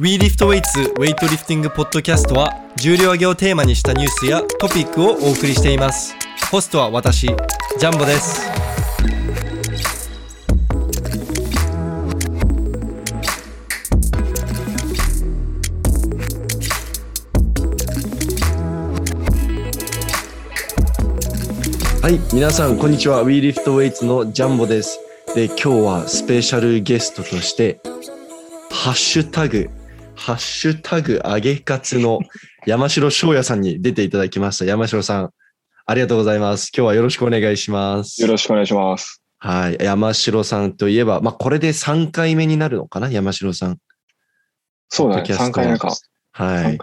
WeLiftWeights ウェイトリフティングポッドキャストは重量挙げをテーマにしたニュースやトピックをお送りしています。ホストは私ジャンボです。はい皆さんこんにちは。WeLiftWeights のジャンボです。で今日はスペシャルゲストとしてハッシュタグハッシュタグ揚げカツの山城翔也さんに出ていただきました。山城さん、ありがとうございます。今日はよろしくお願いします。よろしくお願いします。はい。山城さんといえば、まあ、これで3回目になるのかな？山城さん。そうだね、ポッドキャスト3回目か。はい。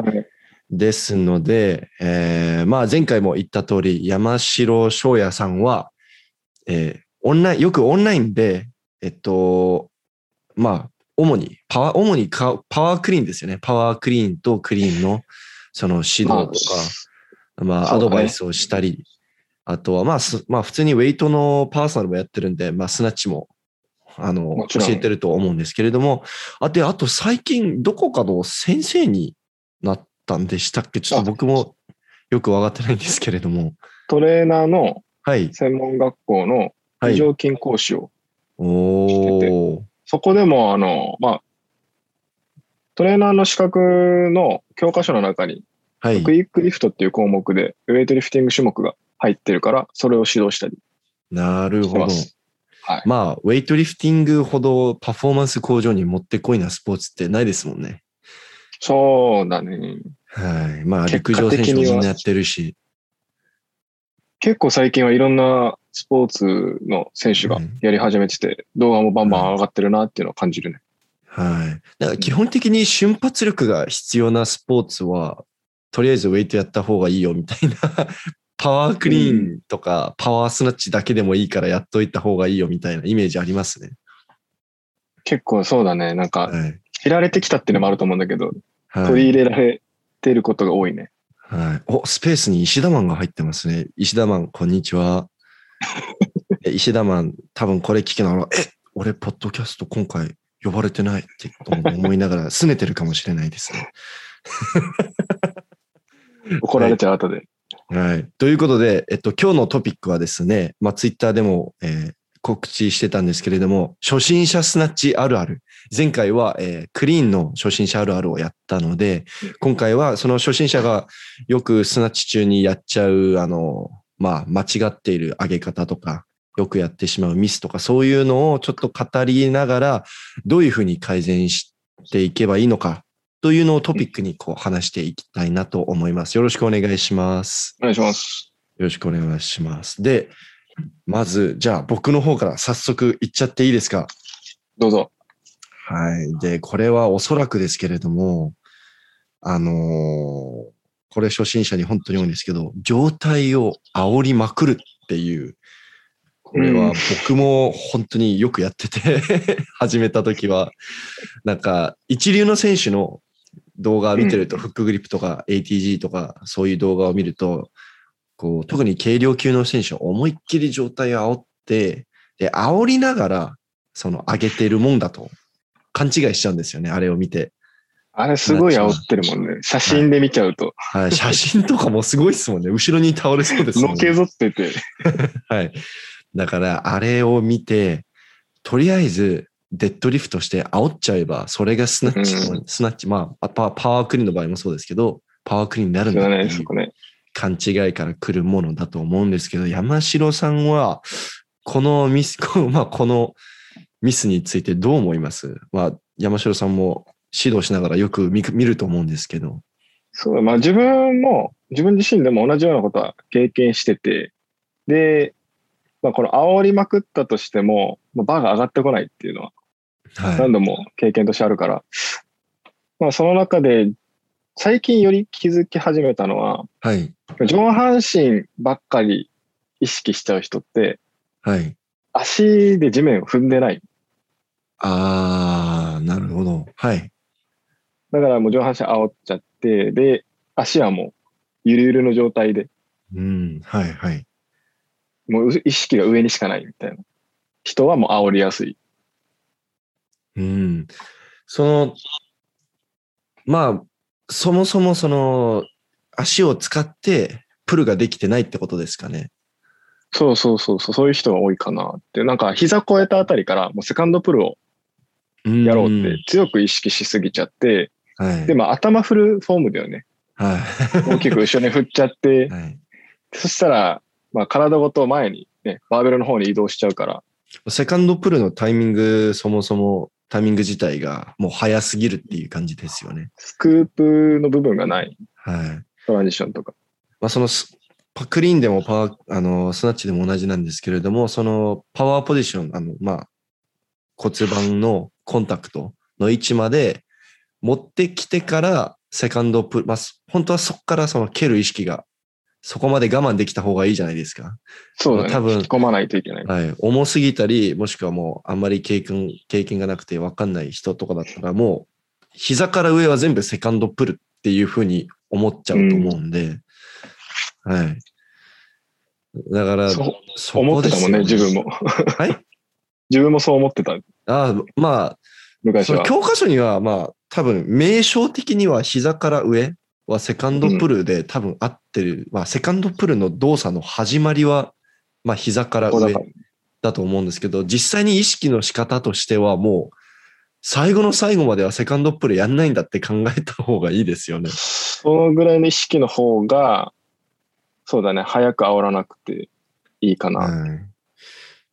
ですので、えーまあ、前回も言った通り、山城翔也さんは、えーオンライン、よくオンラインで、えっと、まあ、主に、パワー、主にかパワークリーンですよね。パワークリーンとクリーンの、その指導とか、まあ、アドバイスをしたり、あとは、まあ、すまあ、普通にウェイトのパーソナルもやってるんで、まあ、スナッチも、あの教えてると思うんですけれども、あで、あと最近、どこかの先生になったんでしたっけ？ちょっと僕もよくわかってないんですけれども。トレーナーのはい。専門学校のはい。非常勤講師を、おー。そこでも、あの、まあ、トレーナーの資格の教科書の中に、はい。クイックリフトっていう項目で、ウェイトリフティング種目が入ってるから、それを指導したりなるほど。はい。まあ、ウェイトリフティングほどパフォーマンス向上にもってこいなスポーツってないですもんね。そうだね。はい。まあ、結陸上選手もみんなやってるし。結構最近はいろんなスポーツの選手がやり始めてて、動画もバンバン上がってるなっていうのを感じるね。はい。だから基本的に瞬発力が必要なスポーツは、とりあえずウェイトやった方がいいよみたいな、パワークリーンとかパワースナッチだけでもいいからやっといた方がいいよみたいなイメージありますね。結構そうだね。なんか、はい。知られてきたっていうのもあると思うんだけど、はい取り入れられてることが多いね。はい。お、スペースに石田マンが入ってますね。石田マン、こんにちは。え石田マン、多分これ聞きながら、え、俺、ポッドキャスト今回呼ばれてないって思いながら、拗ねてるかもしれないですね。怒られちゃう後で。はい。ということで、えっと、今日のトピックはですね、まあ、ツイッターでも、えー告知してたんですけれども、初心者スナッチあるある。前回は、えークリーンの初心者あるあるをやったので、今回はその初心者がよくスナッチ中にやっちゃう、あの、まあ、間違っている上げ方とか、よくやってしまうミスとか、そういうのをちょっと語りながら、どういうふうに改善していけばいいのか、というのをトピックにこう話していきたいなと思います。よろしくお願いします。お願いします。よろしくお願いします。で、まず、じゃあ僕の方から早速言っちゃっていいですか？どうぞ。はい。で、これはおそらくですけれども、あのーこれ初心者に本当に多いんですけど、状態を煽りまくるっていう、これは僕も本当によくやってて、始めた時は、なんか一流の選手の動画を見てると、フックグリップとか ATG とかそういう動画を見ると、こう、特に軽量級の選手は思いっきり状態を煽って、で、煽りながら、その上げてるもんだと勘違いしちゃうんですよね、あれを見て。あれすごい煽ってるもんね。写真で見ちゃうと。はい、写真とかもすごいですもんね。後ろに倒れそうですもんね。のけぞってて。はい。だから、あれを見て、とりあえず、デッドリフトして煽っちゃえば、それがスナッチ、うスナッチ、まあパ、パワークリーンの場合もそうですけど、パワークリーンになるんだね、だっていうそこね。勘違いから来るものだと思うんですけど、山城さんは、このミス、まあ、このミスについてどう思います？まあ、山城さんも指導しながらよく見見ると思うんですけど。そう、まあ自分も、自分自身でも同じようなことは経験してて、で、まあこの煽りまくったとしても、まあ、バーが上がってこないっていうのははい。何度も経験としてあるから、まあその中で最近より気づき始めたのは、はい。上半身ばっかり意識しちゃう人って、はい。足で地面を踏んでない。あー、なるほど。はい。だからもう上半身煽っちゃって、で、足はもうゆるゆるの状態で、うん。はい、はい。もう意識が上にしかないみたいな。人はもう煽りやすい。うん。その、まあ、そもそもその、足を使ってプルができてないってことですかね？そうそうそうそう、そういう人が多いかなって。なんか膝超えたあたりからもうセカンドプルをやろうって強く意識しすぎちゃって、はい。で、まあ頭振るフォームだよね。は大きく後ろに振っちゃっい。て、はい。そしたら、まあ体ごと前にね、バーベルの方に移動しちゃうから、セカンドプルのタイミング、そもそもタイミング自体がもう早すぎるっていう感じですよね。スクープの部分がないはい。トランジションとか。まあ、そのスパクリーンでもパワー、あの、スナッチでも同じなんですけれども、そのパワーポジション、あの、まあ、骨盤のコンタクトの位置まで持ってきてから、セカンドプル、まあ、す本当はそこからその蹴る意識が、そこまで我慢できた方がいいじゃないですか。そうだね。多分引き込まないといけない。はい。重すぎたり、もしくはもうあんまり経験、経験がなくて分かんない人とかだったら、もう膝から上は全部セカンドプルっていうふうに思っちゃうと思うんで、はい。だから、そうそ思ってたもんね、自分も。はい？自分もそう思ってた、ああまあ、昔は。教科書には、まあ、多分、名称的には膝から上はセカンドプルで多分合ってる。まあ、セカンドプルの動作の始まりは、まあ、膝から上だと思うんですけど、実際に意識の仕方としてはもう、最後の最後まではセカンドプルやんないんだって考えた方がいいですよね。そのぐらいの意識の方が、そうだね、早く煽らなくていいかな。はい。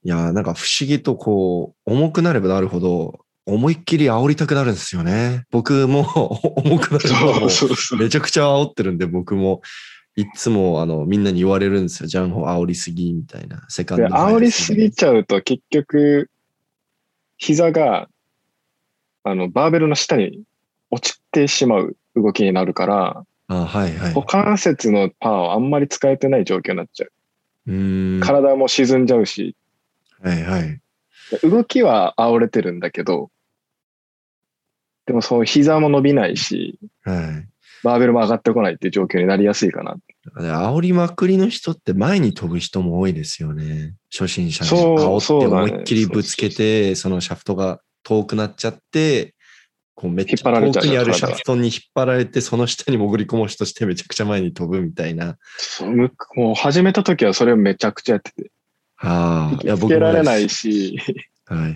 いやー、なんか不思議とこう、重くなればなるほど、思いっきり煽りたくなるんですよね。僕も 重くなるのもそうそう。めちゃくちゃ煽ってるんで、僕も。いつも、あの、みんなに言われるんですよ。ジャンホ煽りすぎみたいな。セカンで、ド。煽りすぎちゃうと結局、膝が、あの、バーベルの下に落ちてしまう動きになるから、あ、はいはい。股関節のパワーをあんまり使えてない状況になっちゃう。うーん。体も沈んじゃうし、はいはい。動きは煽れてるんだけど、でもその膝も伸びないし、はい。バーベルも上がってこないっていう状況になりやすいかな。で煽りまくりの人って前に飛ぶ人も多いですよね。初心者にそう煽って思いっきりぶつけて、そのシャフトが遠くなっちゃって、こうめっちゃ遠くにあるシャフトに引っ張られて、その下に潜り込もうとしてめちゃくちゃ前に飛ぶみたいな。そうむもう始めた時はそれをめちゃくちゃやってて。はあ。いや、つけられないし、はい。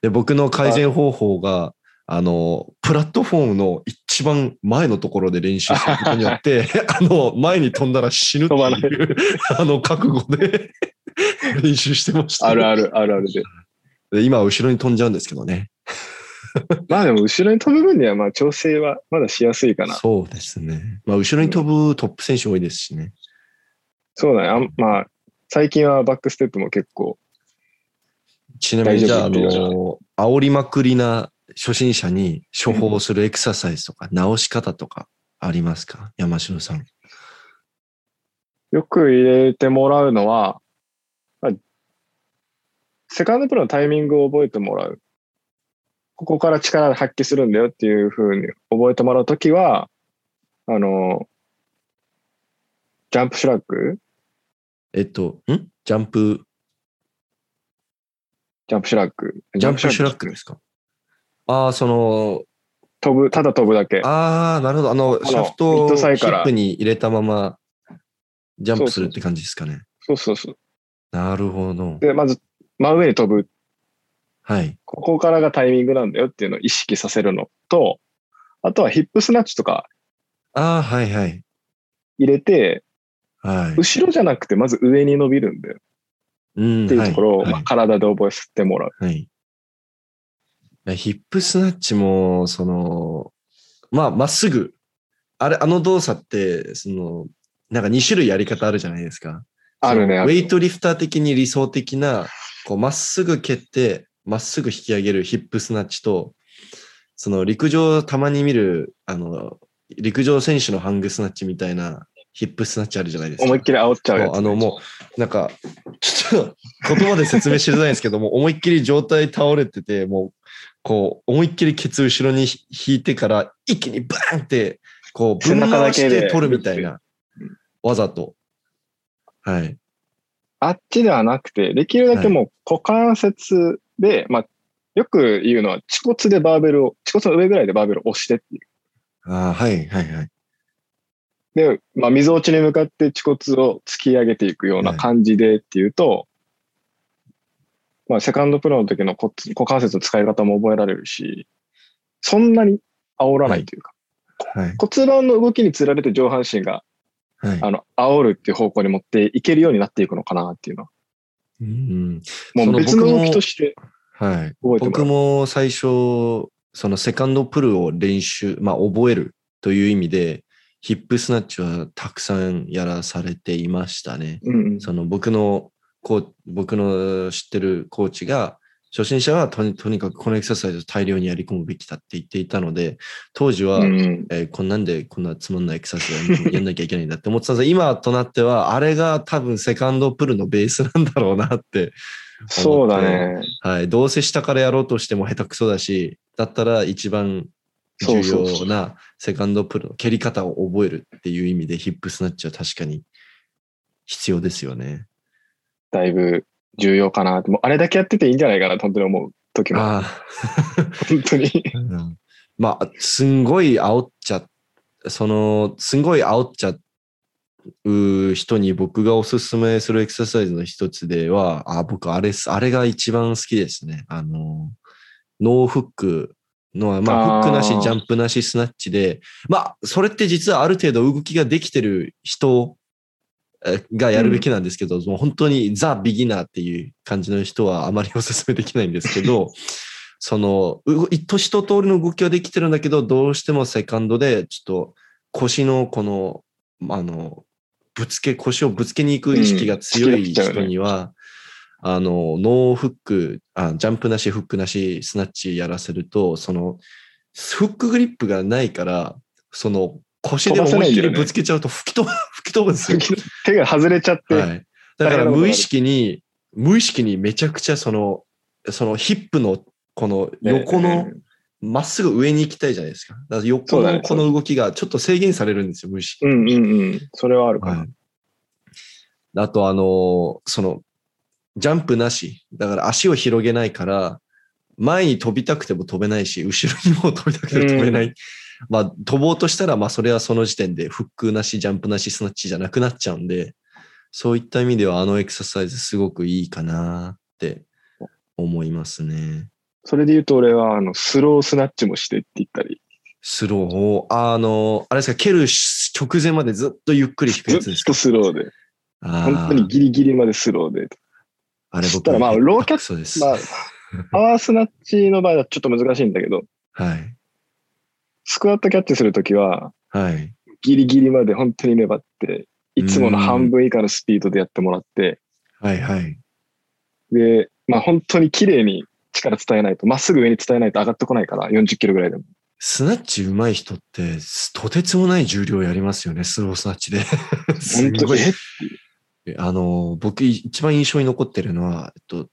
で、僕の改善方法が、あの、プラットフォームの一番前のところで練習することによって、あの、前に飛んだら死ぬっていいう、あの、覚悟で 練習してました。あるあるあるあるで。で今は後ろに飛んじゃうんですけどね。まあでも後ろに飛ぶ分にはまあ調整はまだしやすいかな。そうですね。まあ、後ろに飛ぶトップ選手多いですしね。そうだね。あんまあ、最近はバックステップも結構、ちなみに、じゃあ、あの、煽りまくりな初心者に処方するエクササイズとか、直し方とかありますか？山城さん。よく入れてもらうのは、まあセカンドプロのタイミングを覚えてもらう。ここから力発揮するんだよっていうふうに覚えてもらうときは、あの、 jump shrug？えっと、ん？ jump、 jump shrug。 jump shrug ですか？ああ、その、飛ぶ、ただ飛ぶだけ。ああ、なるほど。あの、シャフトをヒップに入れたまま、ジャンプするって感じですかね。そうそうそう。なるほど。で、まず、真上に飛ぶ。はい。ここからがタイミングなんだよっていうのを意識させるのと、あとはヒップスナッチとかああ、はいはい。入れて、はい。後ろじゃなくてまず上に伸びるんだようんっていうところを、はいまあ、体で覚えさせてもらう。はい。ヒップスナッチも、その、まあ、まっすぐ、あれ、あの動作って、その、なんか2種類やり方あるじゃないですか。あるね。ウェイトリフター的に理想的な、こう、まっすぐ蹴って、まっすぐ引き上げるヒップスナッチと、その陸上たまに見る、あの、陸上選手のハングスナッチみたいなヒップスナッチあるじゃないですか。思いっきり煽っちゃうやつ、そうあのもう、なんか、ちょっと 言葉で説明しづらいんですけども、思いっきり状態倒れてて、もう、こう、思いっきりケツ後ろに引いてから、一気にバーンって、こう、ぶん回して取るみたいなうん、わざと。はい。あっちではなくて、できるだけもう股関節で、まあ、よく言うのは、恥骨でバーベルを、恥骨の上ぐらいでバーベルを押してっていう。ああ、はい、はい、はい。で、まあ、溝落ちに向かって恥骨を突き上げていくような感じでっていうと、まあ、セカンドプロの時の股股関節の使い方も覚えられるし、そんなに煽らないというか、はい。骨盤の動きにつられて上半身が、はい。あの、煽るっていう方向に持っていけるようになっていくのかなっていうのは。うん。もそうの別の動きとしてはい。覚えてもら僕う。も最初、そのセカンドプルを練習、まあ覚えるという意味で、ヒップスナッチはたくさんやらされていましたね。うんうん。その僕のこう僕の知ってるコーチが、初心者はとにかくこのエクササイズを大量にやり込むべきだって言っていたので、当時は、うんうんえーこんなんでこんなつまんないエクササイズやんやんなきゃいけないんだって思ってたんですが、今となっては、あれが多分セカンドプルのベースなんだろうなって そうだね。はい、どうせ下からやろうとしても下手くそだし、だったら一番重要なセカンドプルの蹴り方を覚えるっていう意味でヒップスナッチは確かに必要ですよね。だいぶ重要かなって。もうあれだけやってていいんじゃないかなと本当に思う時も。あ本当に。あ、うんまあ、すんごい煽っちゃ、その、すんごい煽っちゃう人に僕がおすすめするエクササイズの一つでは、あ、僕あれあれが一番好きですね。あの、ノーフックの、まあ、フックなし、ジャンプなし、スナッチで、まあ、それって実はある程度動きができてる人えがやるべきなんですけど、もう本当にザ・ビギナーっていう感じの人はあまりお勧めできないんですけど、その、う一一通りの動きはできてるんだけど、どうしてもセカンドで、ちょっと腰のこの、あの、ぶつけ、腰をぶつけに行く意識が強い人には、あの、ノーフックあ、ジャンプなし、フックなし、スナッチやらせると、その、フックグリップがないから、その、腰で思いっきりぶつけちゃうと吹き飛ぶ、吹き飛ぶんですよ。手が外れちゃって、はい。だから無意識に、無意識にめちゃくちゃその、そのヒップのこの横のうんまっすぐ上に行きたいじゃないですか。だからそ横のこの動きがちょっと制限されるんですよ、無意識に。うんうんうん。それはあるかな。はい。あとあの、その、ジャンプなし。だから足を広げないから、前に飛びたくても飛べないし、後ろにも飛びたくても飛べない。まあ、飛ぼうとしたら、まあ、それはその時点でフックなし、ジャンプなし、スナッチじゃなくなっちゃうんで、そういった意味では、あのエクササイズすごくいいかなって思いますね。それで言うと俺はあのスロースナッチもしてって言ったり、スロー？を、あの、あれですか、蹴る直前までずっとゆっくり引くずっとやつですか？スローで、本当にギリギリまでスローで。あれ僕たらまあローキャット。まあ、パワースナッチの場合はちょっと難しいんだけど、はい。スクワットキャッチするときは、はい。ギリギリまで本当に粘って、いつもの半分以下のスピードでやってもらって、はいはい。で、まあ本当に綺麗に力伝えないと、まっすぐ上に伝えないと上がってこないから、40キロぐらいでも。スナッチ上手い人って、とてつもない重量やりますよね、スロースナッチで。あの、僕一番印象に残ってるのは、えっと、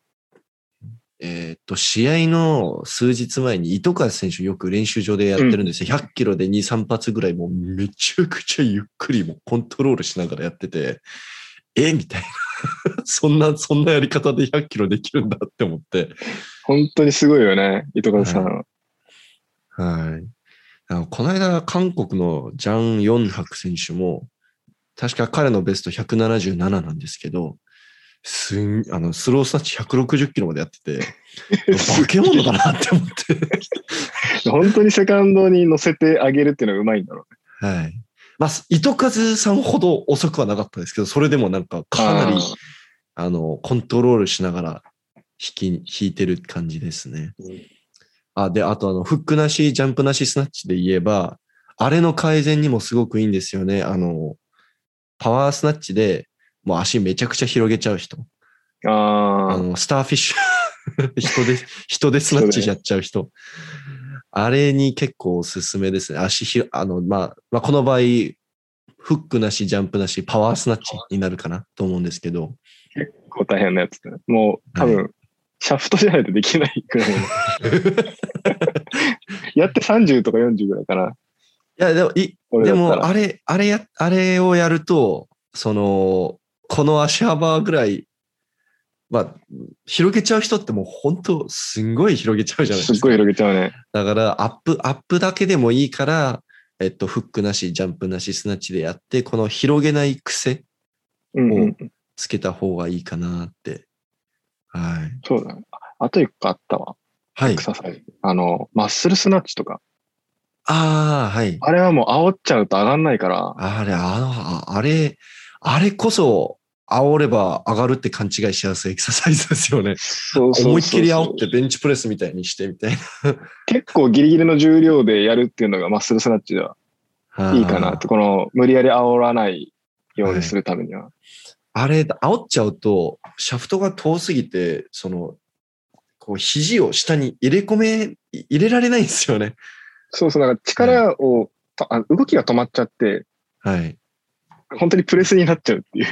えーっと、試合の数日前に糸川選手よく練習場でやってるんですよ。100キロで2、3発ぐらいもうめちゃくちゃゆっくりもうコントロールしながらやってて、えみたいな。そんな、そんなやり方で100キロできるんだって思って。本当にすごいよね、糸川さん。はい。あのこの間、韓国のジャン・ヨンハク選手も、確か彼のベスト177なんですけど、すん、あの、スロースナッチ160キロまでやってて、化け物だなって思って。本当にセカンドに乗せてあげるっていうのがうまいんだろうね。はい。まあ、糸数さんほど遅くはなかったですけど、それでもなんかかなり、あの、コントロールしながら弾き、弾いてる感じですね。うんあ、で、あとあの、フックなし、ジャンプなしスナッチで言えば、あれの改善にもすごくいいんですよね。あの、パワースナッチで、もう足めちゃくちゃ広げちゃう人。あああの、スターフィッシュ。人で、人でスナッチやっちゃう人。あれに結構おすすめですね。足ひ、あの、まあ、まあ、この場合、フックなし、ジャンプなし、パワースナッチになるかな？と思うんですけど。結構大変なやつだね。もう多分、シャフトじゃないとできないくらいの。やって30とか40ぐらいかな。いや、でも、い、でも。あれ、あれや、あれをやると、その、この足幅ぐらい、まあ、広げちゃう人ってもう本当、すんごい広げちゃうじゃないですか。すっごい広げちゃうね。だから、アップ、アップだけでもいいから、えっと、フックなし、ジャンプなし、スナッチでやって、この広げない癖うんうんうん。つけた方がいいかなって。はい。そうだね。ああと一個あったわ。はいエク。ササイズ。あの、マッスルスナッチとか。ああ、はい。あれはもう煽っちゃうと上がんないから、あれ、あの、ああれ、あれこそ、煽れば上がるって勘違いしやすいエクササイズですよね。そうそうそうそう思いっきり煽ってベンチプレスみたいにしてみたい結構ギリギリの重量でやるっていうのがマッスルスナッチではな。いいかなって、この無理やり煽らないようにするためには。あれ、煽っちゃうと、シャフトが遠すぎて、その、こう、肘を下に入れ込め、入れられないんですよね。そうそう、なんか力を、とあ動きが止まっちゃって、はい。本当にプレスになっちゃうっていう。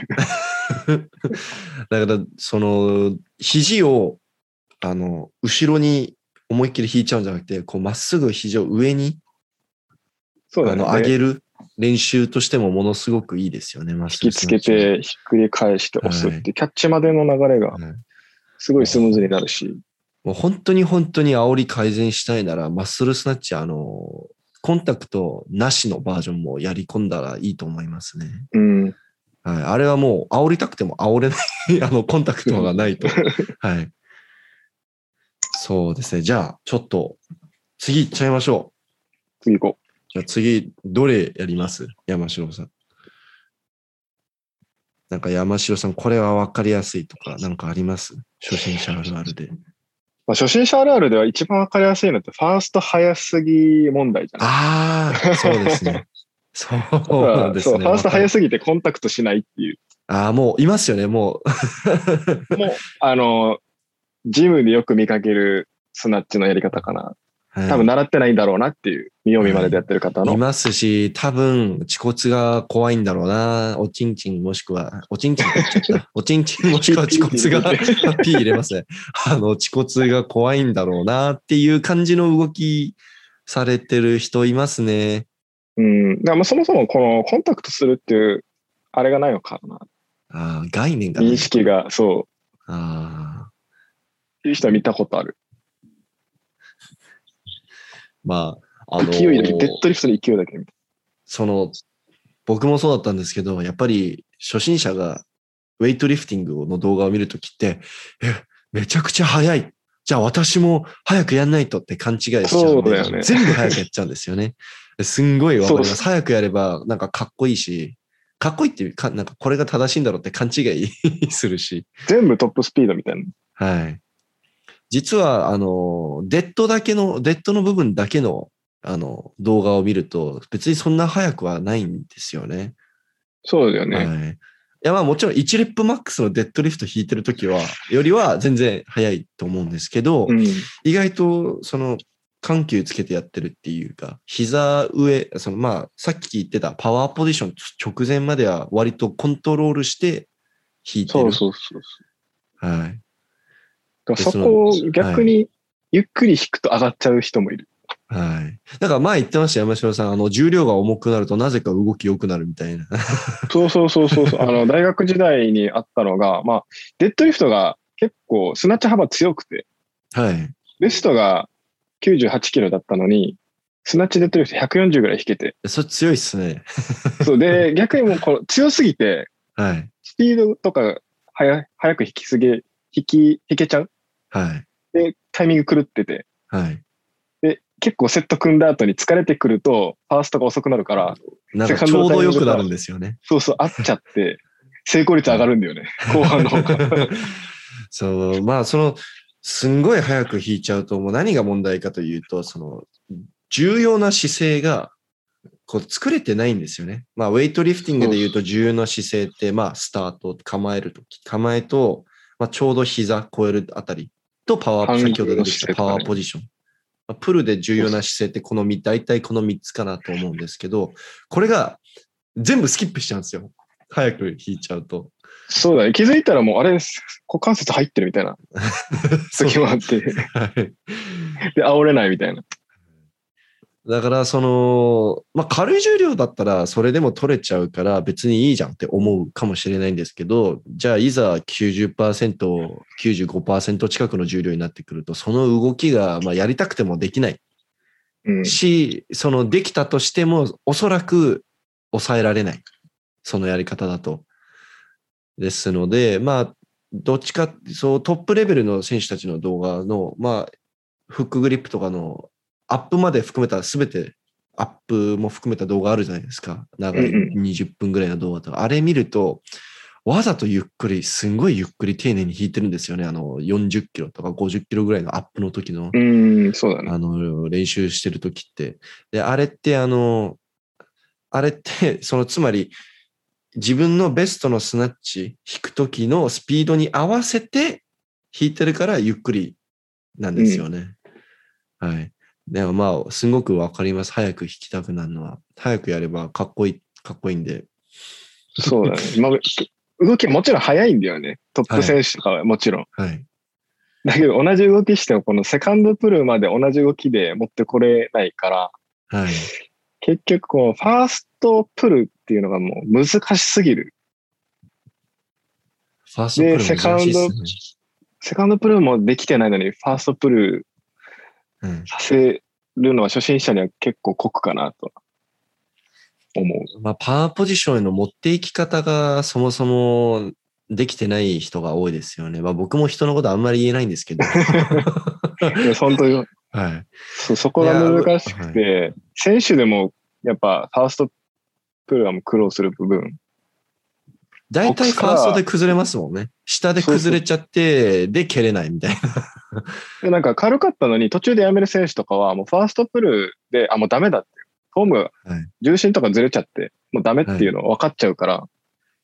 だから、その、肘を、あの、後ろに思いっきり引いちゃうんじゃなくて、こう、まっすぐ肘を上に、そうだね。あの、上でげる練習としてもものすごくいいですよね、マッスル引きつけて、ひっくり返して押すっていう、キャッチまでの流れがはいすごいスムーズになるし、もう本当に本当に煽り改善したいなら、マッスルスナッチ、あの、コンタクトなしのバージョンもやり込んだらいいと思いますね。うん。はい。あれはもう煽りたくても煽れない、あの、コンタクトがないと。はい。そうですね。じゃあ、ちょっと、次行っちゃいましょ次行こう。じゃあ次、どれやります？山城さん。なんか山城さん、これは分かりやすいとか、なんかあります？初心者あるあるで。う。まあ、初心者あるあるでは一番わかりやすいのって、ファースト早すぎ問題じゃない？ああ、そうですね。そうなんですそう、ね。ファーストわかる早すぎてコンタクトしないっていう。ああ、もういますよね、もう。もう、あの、ジムでよく見かけるスナッチのやり方かな。はい多分習ってないんだろうなっていう、見よう見まねでやってる方いの。ますし、多分、恥骨が怖いんだろうな。おちんちんもしくは、おちんちん。おちんちんもしくは恥骨が、ピー入れますね。あの、恥骨が怖いんだろうなっていう感じの動きされてる人いますね。うん。だからまあそもそもこのコンタクトするっていう、あれがないのかな。ああ、概念がね認識が、そああ、う、いう人は見たことある。まあ、あの勢いだけ、デッドリフトの勢いだけ。その、僕もそうだったんですけど、やっぱり初心者がウェイトリフティングの動画を見るときって、え、めちゃくちゃ早い。じゃあ私も早くやんないとって勘違いしちゃうんで、ね全部早くやっちゃうんですよね。すんごいわかります。早くやればなんかかっこいいし、かっこいいっていうか、なんかこれが正しいんだろうって勘違い するし。全部トップスピードみたいな。はい。実は、あの、デッドだけの、デッドの部分だけの、あの、動画を見ると、別にそんな速くはないんですよね。そうだよね。はい。いや、まあもちろん1レップマックスのデッドリフト引いてるときは、よりは全然速いと思うんですけど、うん。意外と、その、緩急つけてやってるっていうか、膝上、そのまあ、さっき言ってたパワーポジション直前までは割とコントロールして引いてる。そうそうそうそう。はい。だからでそこを逆にゆっくり引くと上がっちゃう人もいる。はい。だから前言ってました、山城さん。あの、重量が重くなるとなぜか動き良くなるみたいな。そうそうそうそうそう。あの、大学時代にあったのが、まあ、デッドリフトが結構スナッチ幅強くて、はい。ベストが98キロだったのに、スナッチデッドリフト140ぐらい引けて。それ強いっすね。そうで、逆にもうこの強すぎて、はい。スピードとか早早く引きすぎ、引き、引けちゃう？はい。で、タイミング狂ってて。はい。で、結構セット組んだ後に疲れてくると、ファーストが遅くなるから、なんかちょうど良くなるんですよね。そうそう、合っちゃって、成功率上がるんだよね。後半の方が。そう、まあ、その、すんごい早く引いちゃうと、もう何が問題かというと、その、重要な姿勢が、こう作れてないんですよね。まあ、ウェイトリフティングで言うと重要な姿勢って、まあ、スタート、構えるとき、構えと、まあ、ちょうど膝超えるあたりとパワー、先ほど出てきたパワーポジション。まあプルで重要な姿勢ってこの3、大体この3つかなと思うんですけど、これが全部スキップしちゃうんですよ。早く引いちゃうと。そうだね。気づいたらもう、あれです。股関節入ってるみたいな そう時もあって、はいで、煽れないみたいな。だから、その、まあ、軽い重量だったら、それでも取れちゃうから、別にいいじゃんって思うかもしれないんですけど、じゃあ、いざ90%、95%近くの重量になってくると、その動きが、まあ、やりたくてもできないっうん。し、そのできたとしても、おそらく抑えられない。そのやり方だと。ですので、まあ、どっちか、そう、トップレベルの選手たちの動画の、まあ、フックグリップとかのアップまで含めたすべて、アップも含めた動画あるじゃないですか。長いうん20分ぐらいの動画とか。あれ見ると、わざとゆっくり、すんごいゆっくり丁寧に弾いてるんですよね。あの、40キロとか50キロぐらいのアップの時の。うん、そうだね。あの、練習してる時って。で、あれって、あの、あれって、その、つまり、自分のベストのスナッチ弾く時のスピードに合わせて弾いてるからゆっくりなんですよね。はい。でもまあ、すごくわかります。早く弾きたくなるのは。早くやればかっこいい、かっこいいんで。そうだね。まあ、動きもちろん速いんだよね。トップ選手とかはもちろん。はい。だけど同じ動きしても、このセカンドプルまで同じ動きで持ってこれないから、はい。結局このファーストプルっていうのがもう難しすぎる。ファーストプルでセカンド。セカンドプルもできてないのに、ファーストプルうんさせるのは初心者には結構酷かなと思う。まあ、パワーポジションへの持っていき方がそもそもできてない人が多いですよね。まあ、僕も人のことあんまり言えないんですけど。いや本当にはい。そそこが難しくて、選手でもやっぱファーストプルはもう苦労する部分。大体ファーストで崩れますもんね。下で崩れちゃって、で蹴れないみたいな。でなんか軽かったのに途中でやめる選手とかはもうファーストプルで、あ、もうダメだって。フォーム重心とかずれちゃって、もうダメっていうの分かっちゃうから、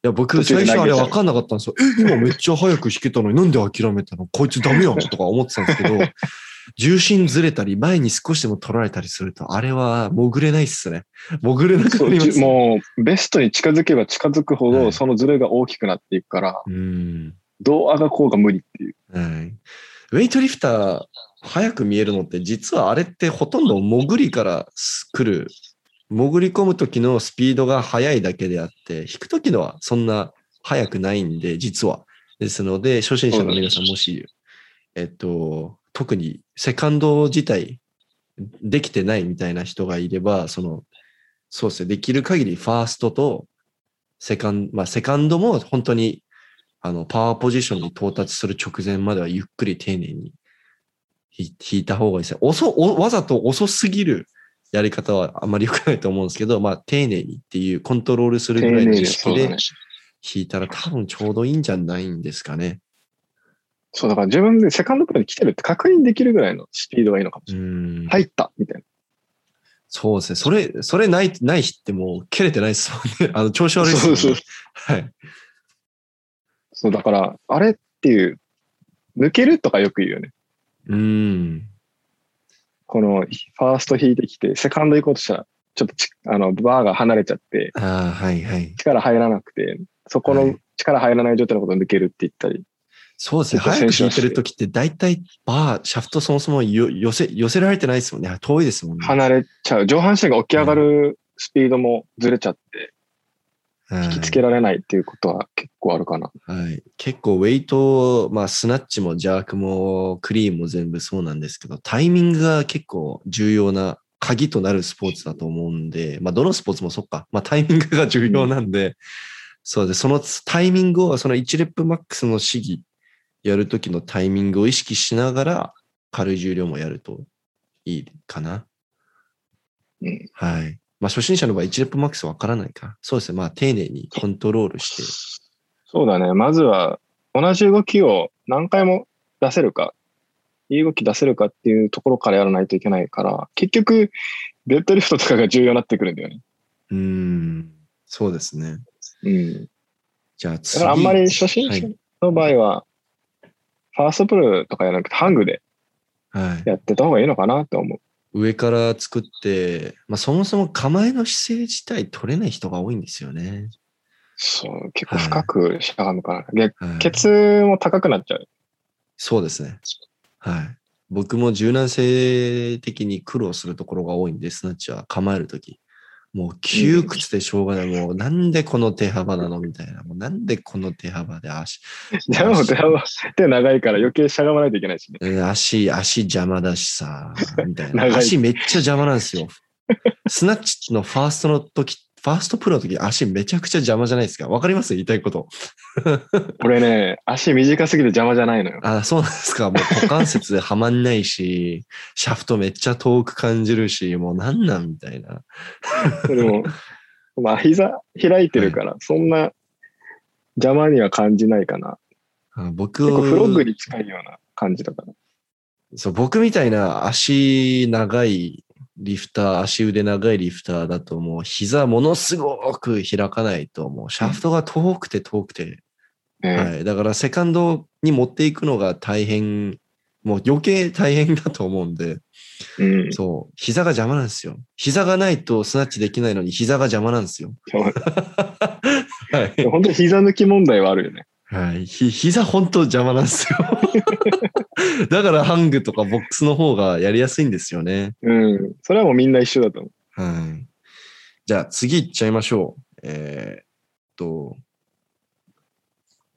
いや、僕、最初あれ分かんなかったんですよ。え、今めっちゃ早く弾けたのになんで諦めたのこいつダメやんとか思ってたんですけど、重心ずれたり、前に少しでも取られたりすると、あれは潜れないっすね。潜れなくなります、ね。もうベストに近づけば近づくほどはいそのズレが大きくなっていくから、うん。どうあがこうが無理っていう。はい。ウェイトリフター、早く見えるのって、実はあれってほとんど潜りから来る、潜り込む時のスピードが速いだけであって、引く時のはそんな速くないんで、実は。ですので、初心者の皆さんもし、えっと、特にセカンド自体できてないみたいな人がいれば、その、そうですね、できる限りファーストとセカンド、まあセカンドも本当にあの、パワーポジションに到達する直前まではゆっくり丁寧に弾弾いた方がいいですね。遅、おわざと遅すぎるやり方はあまり良くないと思うんですけど、まあ、丁寧にっていうコントロールするぐらいの意識で弾。いたら多分ちょうどいいんじゃないんですかね。そう、だから自分でセカンドプルに来てるって確認できるぐらいのスピードがいいのかもしうれない。ん。入ったみたいな。そうですね。それ、それない、ない日ってもう蹴れてないですもんね。あの、調子悪いですもんね。そうそうはい。そう、だから、あれっていう、抜けるとかよく言うよね。うん。この、ファースト引いてきて、セカンド行こうとしたら、ちょっとちあの、バーが離れちゃって、ああ、はいはい。力入らなくて、そこのはい力入らない状態のことを抜けるって言ったり、そうですね。早く弾いててる時って大体バー、シャフトそもそもよ寄せ、寄せられてないですもんね。遠いですもんね。離れちゃう。上半身が起き上がるスピードもずれちゃって、はい引きつけられないっていうことは結構あるかな。はい。結構ウェイト、まあスナッチもジャークもクリーンも全部そうなんですけど、タイミングが結構重要な鍵となるスポーツだと思うんで、まあどのスポーツもそっか。まあタイミングが重要なんで、そうで、そのタイミングを、その1レップマックスの試技やるときのタイミングを意識しながら軽い重量もやるといいかな。うん。はい。まあ初心者の場合1レップマックスわからないか。そうですね。まあ丁寧にコントロールして。そうだね。まずは、同じ動きを何回も出せるか、いい動き出せるかっていうところからやらないといけないから、結局、デッドリフトとかが重要になってくるんだよね。うーん。そうですね。うん。じゃあだ次。からあんまり初心者はい。の場合は、ファーストプルとかやらなくて、ハングではい、やってた方がいいのかなって思う。上から作って、まあそもそも構えの姿勢自体取れない人が多いんですよね。そう、結構深くしゃがむから。逆はい、ケツも高くなっちゃう。そうですね。はい。僕も柔軟性的に苦労するところが多いんで、スナッチは構えるとき。もう窮屈でしょうがない。もうなんでこの手幅なのみたいな。もうなんでこの手幅で足、じゃあもう手は手長いから余計しゃがまないといけないしね。うん足、足邪魔だしさ、みたいな。足めっちゃ邪魔なんですよ。スナッチのファーストの時、ファーストプロの時、足めちゃくちゃ邪魔じゃないですか？わかります？言いたいこと。俺ね、足短すぎて邪魔じゃないのよ。あ、そうなんですか？もう股関節はまんないし、シャフトめっちゃ遠く感じるし、もうなんなんみたいな。それも、まあ膝開いてるから、そんな邪魔には感じないかな。あ僕結構フロッグに近いような感じだから。そう、僕みたいな足長いリフター、足腕長いリフターだともう膝ものすごく開かないともうシャフトが遠くて遠くて、ねはい。だからセカンドに持っていくのが大変、もう余計大変だと思うんで、うん。そう、膝が邪魔なんですよ。膝がないとスナッチできないのに膝が邪魔なんですよ。はい。本当に膝抜き問題はあるよね。はい。ひ、膝本当邪魔なんですよ。だからハングとかボックスの方がやりやすいんですよね。うん。それはもうみんな一緒だと思う。はい。じゃあ次行っちゃいましょう。えーっと、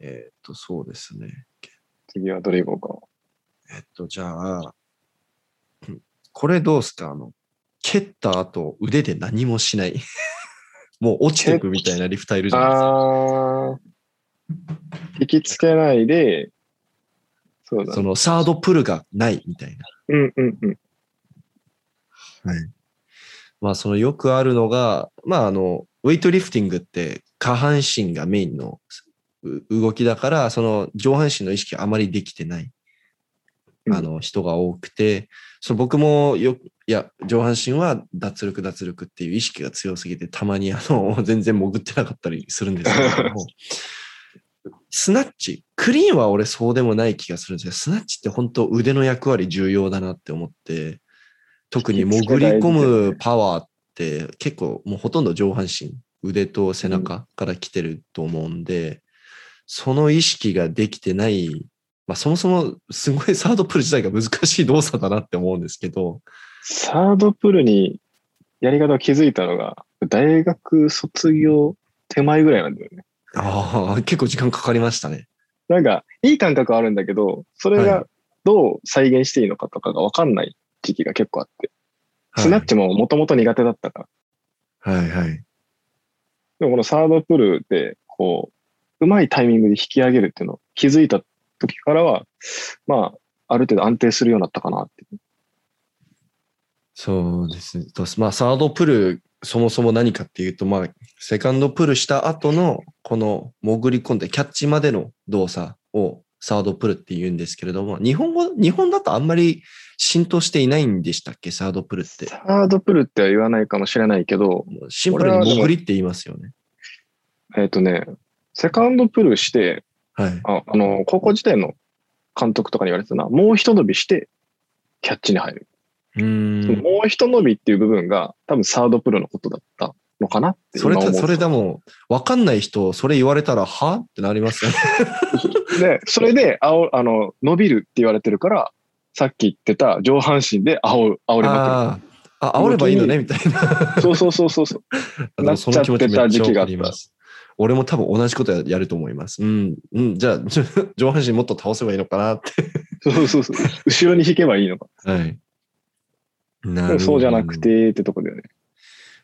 えーっと、そうですね。次はどれ行こえっと、じゃあ、う んこれどうすか？あの、蹴った後腕で何もしない。もう落ちてくみたいなリフターいるうか。じゃないですか。あー。引きつけないで、そうだね。そのサードプルがないみたいな。うんうんうん。はい。まあ、そのよくあるのが、まあ、あの、ウェイトリフティングって下半身がメインのう動きだから、その上半身の意識があまりできてない、うんあの、人が多くて、その僕もよ、いや、上半身は脱力脱力っていう意識が強すぎて、たまにあの、全然潜ってなかったりするんですけれども、スナッチ、クリーンは俺そうでもない気がするんですけど、スナッチって本当腕の役割重要だなって思って、特に潜り込むパワーって結構もうほとんど上半身、腕と背中から来てると思うんで、その意識ができてない、まあそもそもすごいサードプル自体が難しい動作だなって思うんですけど、サードプルにやり方を気づいたのが、大学卒業手前ぐらいなんだよね。ああ、結構時間かかりましたね。なんか、いい感覚はあるんだけど、それはがどう再現していいのかとかがわかんない時期が結構あって。スナッチももともと苦手だったから。はいはい。でもこのサードプルで、こう、うまいタイミングで引き上げるっていうのを気づいた時からは、まあ、ある程度安定するようになったかなって。そうですまあ、サードプル、そもそも何かっていうと、まあ、セカンドプルした後の、この潜り込んでキャッチまでの動作をサードプルって言うんですけれども、日本語、日本だとあんまり浸透していないんでしたっけ、サードプルって。サードプルっては言わないかもしれないけど、シンプルに潜りって言いますよね。えっ、とね、セカンドプルして、はい。ああの、高校時代の監督とかに言われてたな、もう一伸びして、キャッチに入る。うーん。もう一伸びっていう部分が、多分サードプルのことだったのかなってそれそれでも、わかんない人、それ言われたら、は？ってなりますよね。で、それで、あお、あの、伸びるって言われてるから、さっき言ってた上半身で煽る、煽りまああ、あ、煽ればいいのね、みたいな。くる。そうそうそうそうそう。なっちゃってた時期があります。俺も多分同じことややると思います。うん、うん、じゃあ、上半身もっと倒せばいいのかなって。そうそうそう。後ろに引けばいいのか。はい。なでもそうじゃなく。てってとこだよね。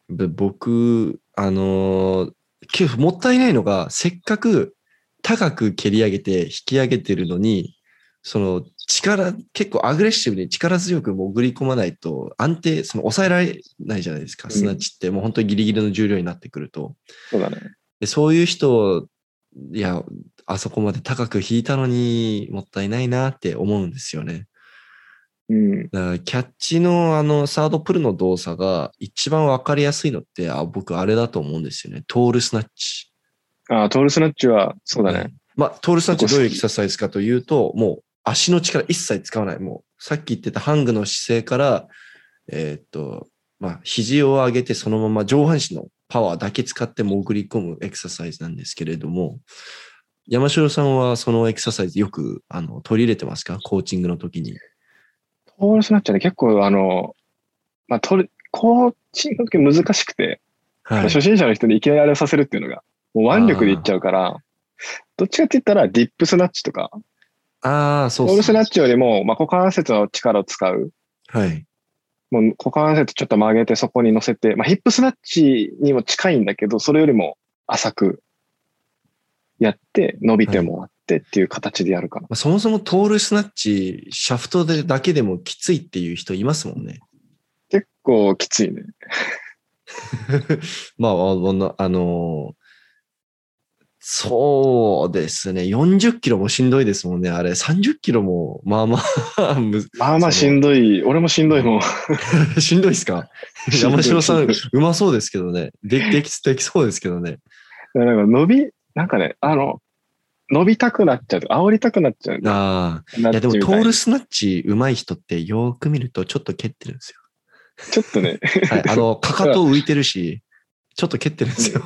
で僕、あのーけもったいないのが、せっかく高く蹴り上げて引き上げてるのに、その力、結構アグレッシブに力強く潜り込まないと安定、その抑えられないじゃないですか。うんスナッチってもう本当にギリギリの重量になってくると。そうだね。でそういう人、いや、あそこまで高く引いたのにもったいないなって思うんですよね。うん。だからキャッチのあのサードプルの動作が一番わかりやすいのって、あ僕あれだと思うんですよね。トールスナッチ。ああ、トールスナッチは、そうだね。まあ、トールスナッチどういうエクササイズかというと、もう足の力一切使わない。もうさっき言ってたハングの姿勢から、えーっと、まあ、肘を上げてそのまま上半身のパワーだけ使って潜り込むエクササイズなんですけれども、山城さんはそのエクササイズよくあの取り入れてますか？コーチングの時に。トールスナッチはね、結構、あの、まあ、トル、コーチングの時難しくて、はい。初心者の人にいきなりあれをさせるっていうのが、もう腕力でいっちゃうから、どっちかって言ったらディップスナッチとか、ああ、そうオールスナッチよりも、まあ、股関節の力を使う。はい。もう股関節ちょっと曲げてそこに乗せて、まあ、ヒップスナッチにも近いんだけど、それよりも浅くやって、伸びてもらってっていう形でやるかな。まあ、そもそもトールスナッチ、シャフトでだけでもきついっていう人いますもんね。結構きついね。まあ、あの、あのそうですね。40キロもしんどいですもんね。あれ、30キロも、まあまあむまあまあしんどい。俺もしんどいもん。しんどいですか？山城さん、うまそうですけどね。ででき、できそうですけどね。なんか伸び、なんかね、あの、伸びたくなっちゃう。煽りたくなっちゃう。ああ。いや、でもトールスナッチ上手い人ってよーく見るとちょっと蹴ってるんですちょっとね、よ。はい。あの、かかと浮いてるし、ちょっと蹴ってるんですよ。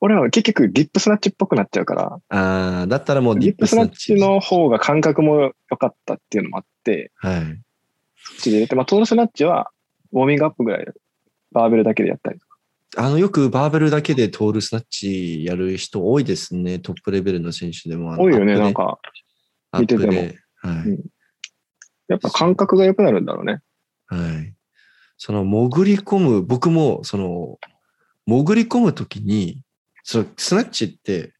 俺は結局ディップスナッチっぽくなっちゃうから、ああ、だったらもうディップスナッチ。チの方が感覚も良かったっていうのもあって、はい。そっちで入れて、まあトールスナッチはウォーミングアップぐらいバーベルだけでやったりとか。あの、よくバーベルだけでトールスナッチやる人多いですね。トップレベルの選手でも。多いよね、なんか。見ててもで。はい。うんやっぱ感覚が良くなるんだろうね。はい。その潜り込む、僕もその潜り込むときに、そのスナッチって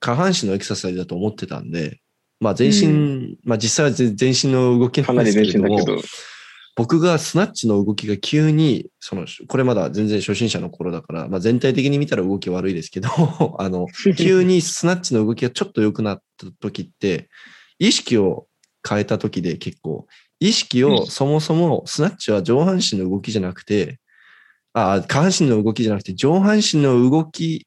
下半身のエクササイズだと思ってたんで、まあ全身、まあ実際は全全身の動きなんですけれども、ど。僕がスナッチの動きが急に、その、これまだ全然初心者の頃だから、まあ全体的に見たら動き悪いですけど、あの、急にスナッチの動きがちょっと良くなった時って、意識を変えた時で結構、意識をそもそもスナッチは上半身の動きじゃなくて、あ下半身の動きじゃなくて上半身の動き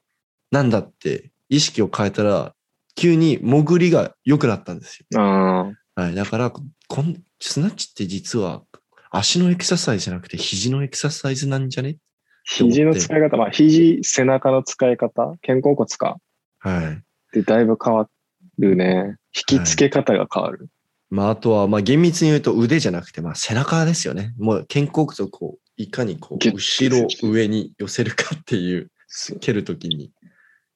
なんだって意識を変えたら、急に潜りが良くなったんですよ。ああ。はい。だから、こんスナッチって実は足のエクササイズじゃなくて肘のエクササイズなんじゃね？肘の使い方、まあ肘、背中の使い方、肩甲骨か？はい。で、だいぶ変わるね。引き付け方が変わる。まあ、あとは、まあ、厳密に言うと腕じゃなくて、まあ、背中ですよね。もう、肩甲骨をこう、いかにこう、後ろ、上に寄せるかっていう、蹴るときに。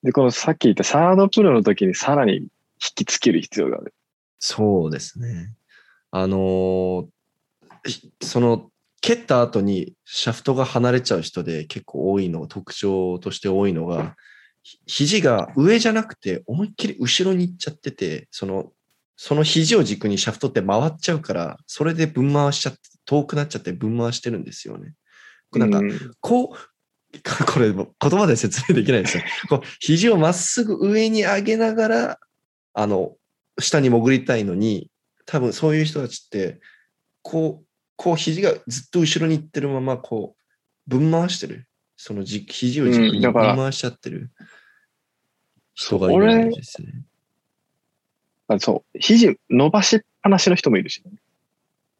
で、このさっき言ったサードプロの時にさらに引きつける必要がある。そうですね。あのーひその、蹴った後にシャフトが離れちゃう人で結構多いの、特徴として多いのが、ひ肘が上じゃなくて思いっきり後ろに行っちゃってて、その、その肘を軸にシャフトって回っちゃうから、それで分回しちゃって、遠くなっちゃって分回してるんですよね。なんかう、んこう、これ言葉で説明できないですよ。こう肘をまっすぐ上に上げながら、あの、下に潜りたいのに、多分そういう人たちって、こう、こう肘がずっと後ろに行ってるまま、こう、分回してる。そのじ肘を軸に分うん回しちゃってる人がいるんですね。あそう。肘伸ばしっぱなしの人もいるし、ね。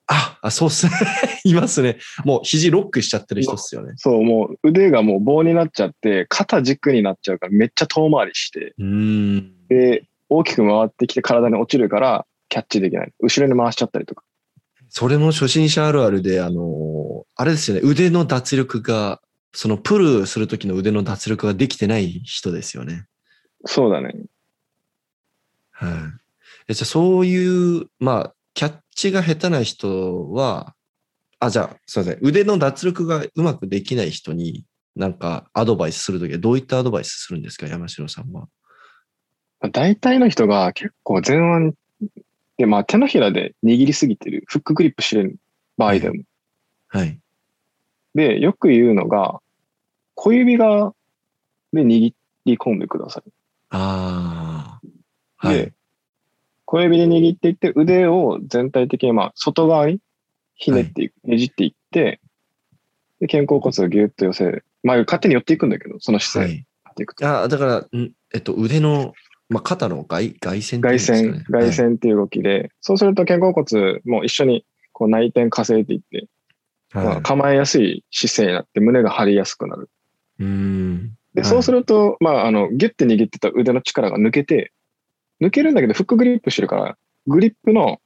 あ、あ、そうっすね。いますね。もう肘ロックしちゃってる人っすよね。そう、もう腕がもう棒になっちゃって、肩軸になっちゃうからめっちゃ遠回りして、うーん。で、大きく回ってきて体に落ちるからキャッチできない。後ろに回しちゃったりとか。それも初心者あるあるで、あの、あれですよね、腕の脱力が、そのプルするときの腕の脱力ができてない人ですよね。そうだね。はい。えじゃあそういう、まあ、キャッチが下手な人は、あ、じゃあ、すいません。腕の脱力がうまくできない人に、なんかアドバイスするときはどういったアドバイスするんですか、山城さんは。大体の人が結構前腕で、まあ手のひらで握りすぎてる、フックグリップしてる場合でも。はい。で、よく言うのが、小指が、で握り込んでください。ああ。はいで。小指で握っていって、腕を全体的にまあ外側にひねっていく、ねじっていって、で、肩甲骨をギュッと寄せる。まあ勝手に寄っていくんだけど、そのは姿勢にい。あだから、んえっと、腕の、まあ、肩の外外旋っていうん外旋、外旋っていう動きで、そうすると肩甲骨も一緒にこう内転稼いでいって、はい。はいまあ構えやすい姿勢になって胸が張りやすくなる。うーん。で、はいそうすると、まあ、あの、ギュッて握ってた腕の力が抜けて、抜けるんだけど、フックグリップしてるから、グリップの、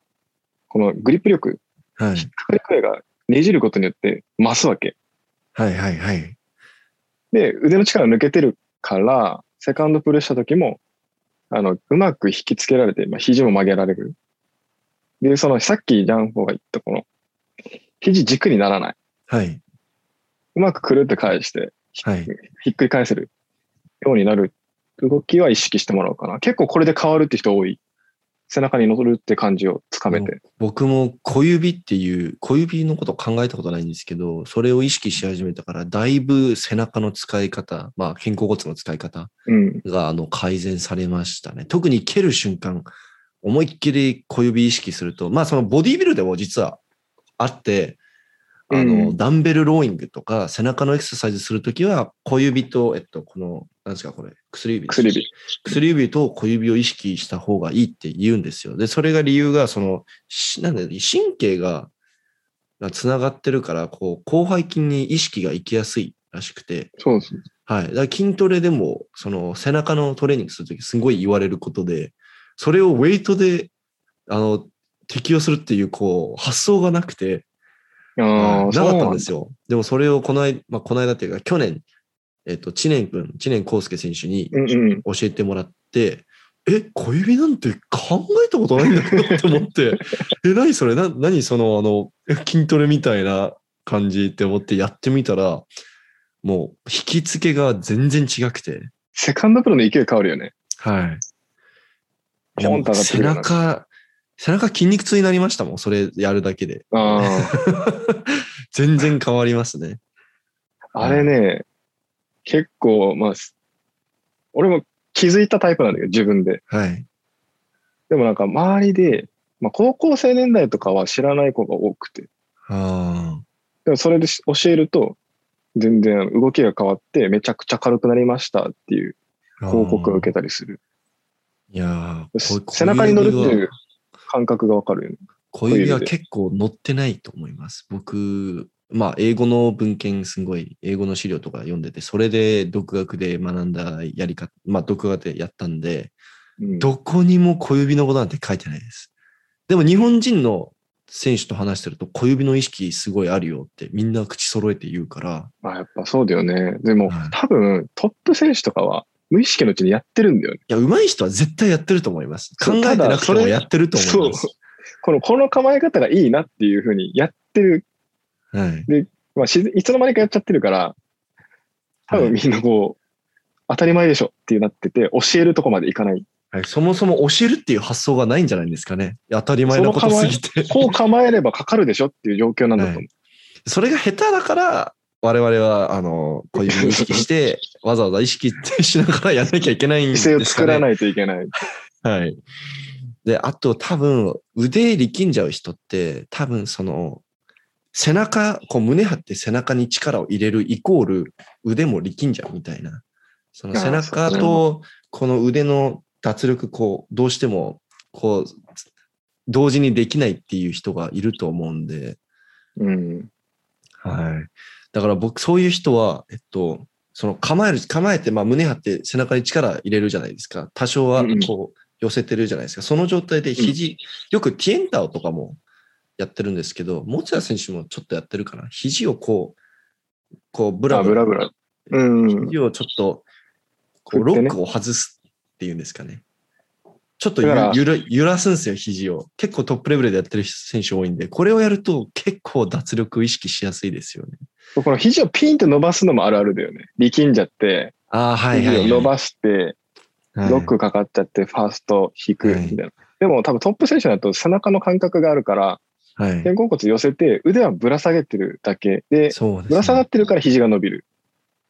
このグリップ力、はい。引っかかりがねじることによって増すわけ。はいはいはい。で、腕の力抜けてるから、セカンドプルした時も、あの、うまく引きつけられて、まあ、肘も曲げられる。で、その、さっきジャンフォーが言ったこの、肘軸にならない。はい。うまくくるって返して、はい。ひっくり返せるようになる動きは意識してもらおうかな。結構これで変わるって人多い。背中に乗るって感じをつかめて。僕も小指っていう、小指のこと考えたことないんですけど、それを意識し始めたから、だいぶ背中の使い方、まあ、肩甲骨の使い方うん。があの改善されましたね。特に蹴る瞬間、思いっきり小指意識すると、まあそのボディービルでも実はあって、あの、うんダンベルローイングとか背中のエクササイズするときは小指と、えっと、この、なんですかこれ、薬指薬指。薬指と小指を意識した方がいいって言うんですよ。で、それが理由が、その、しなんだ神経が、つながってるから、こう、広背筋に意識が行きやすいらしくて、そうです。はい。だから筋トレでも、その背中のトレーニングするときすごい言われることで、それをウェイトで、あの、適用するっていう、こう、発想がなくて、あなかったんですよ。でもそれをこの間、まあ、この間っていうか、去年、えっと、知念君、知念康介選手にうんうん。教えてもらって、え、小指なんて考えたことないんだけどって思って、え、何それ？な、何その、あの、筋トレみたいな感じって思ってやってみたら、もう、引き付けが全然違くて、セカンドプロの勢い変わるよね。はい。背中、背中筋肉痛になりましたもん、それやるだけで。あ 全然変わりますね。あ、あれね、結構、まあ、す俺も気づいたタイプなんだけど、自分で。はい。でもなんか周りで、まあ高校生年代とかは知らない子が多くて。あでもそれでし教えると、全然動きが変わってめちゃくちゃ軽くなりましたっていうあ。報告を受けたりする。いや背中に乗るっていう感覚がわかるよね。小指は結構乗ってないと思います。僕、まあ、英語の文献すごい、英語の資料とか読んでて、それで独学で学んだやり方、まあ、独学でやったんで、うん、どこにも小指のことなんて書いてないです。でも日本人の選手と話してると小指の意識すごいあるよってみんな口揃えて言うから、あやっぱそうだよね。でも、はい多分トップ選手とかは無意識のうちにやってるんだよね。いや、上手い人は絶対やってると思います。考えてなくてもやってると思います。この、この構え方がいいなっていうふうにやってる。はい。まあ、いつの間にかやっちゃってるから、多分みんなこう、当たり前でしょってなってて、教えるとこまでいかない。はい、そもそも教えるっていう発想がないんじゃないですかね。当たり前のことすぎて。こう構えればかかるでしょっていう状況なんだと思う。それが下手だから、我々は、あの、小指に意識して、わざわざ意識しながらやらなきゃいけないんですかね。姿勢を作らないといけない。はい。で、あと多分、腕力んじゃう人って、多分その、背中、こう胸張って背中に力を入れるイコール腕も力んじゃうみたいな。その背中とこの腕の脱力、こう、どうしても、こう、同時にできないっていう人がいると思うんで、うん。はい。だから僕、そういう人は、えっと、その構える、構えて、まあ胸張って背中に力入れるじゃないですか。多少はこう寄せてるじゃないですか。その状態で肘、よくティエンタオとかもやってるんですけど、持田選手もちょっとやってるかな？肘をこう、こう、ブラあ、ブラ、ブラブラ。うん。肘をちょっと、こう、ロックを外すっていうんですかね。ちょっと揺ら揺らすんですよ、肘を。結構トップレベルでやってる選手多いんで、これをやると結構脱力を意識しやすいですよね。この肘をピンって伸ばすのもあるあるだよね。力んじゃって、ああ、はいはい、肘はい。を伸ばして、はいロックかかっちゃって、ファースト引くみたいな。でも多分トップ選手だと背中の感覚があるから、はい。肩甲骨寄せて、腕はぶら下げてるだけで、です、ね。ぶら下がってるから肘が伸びる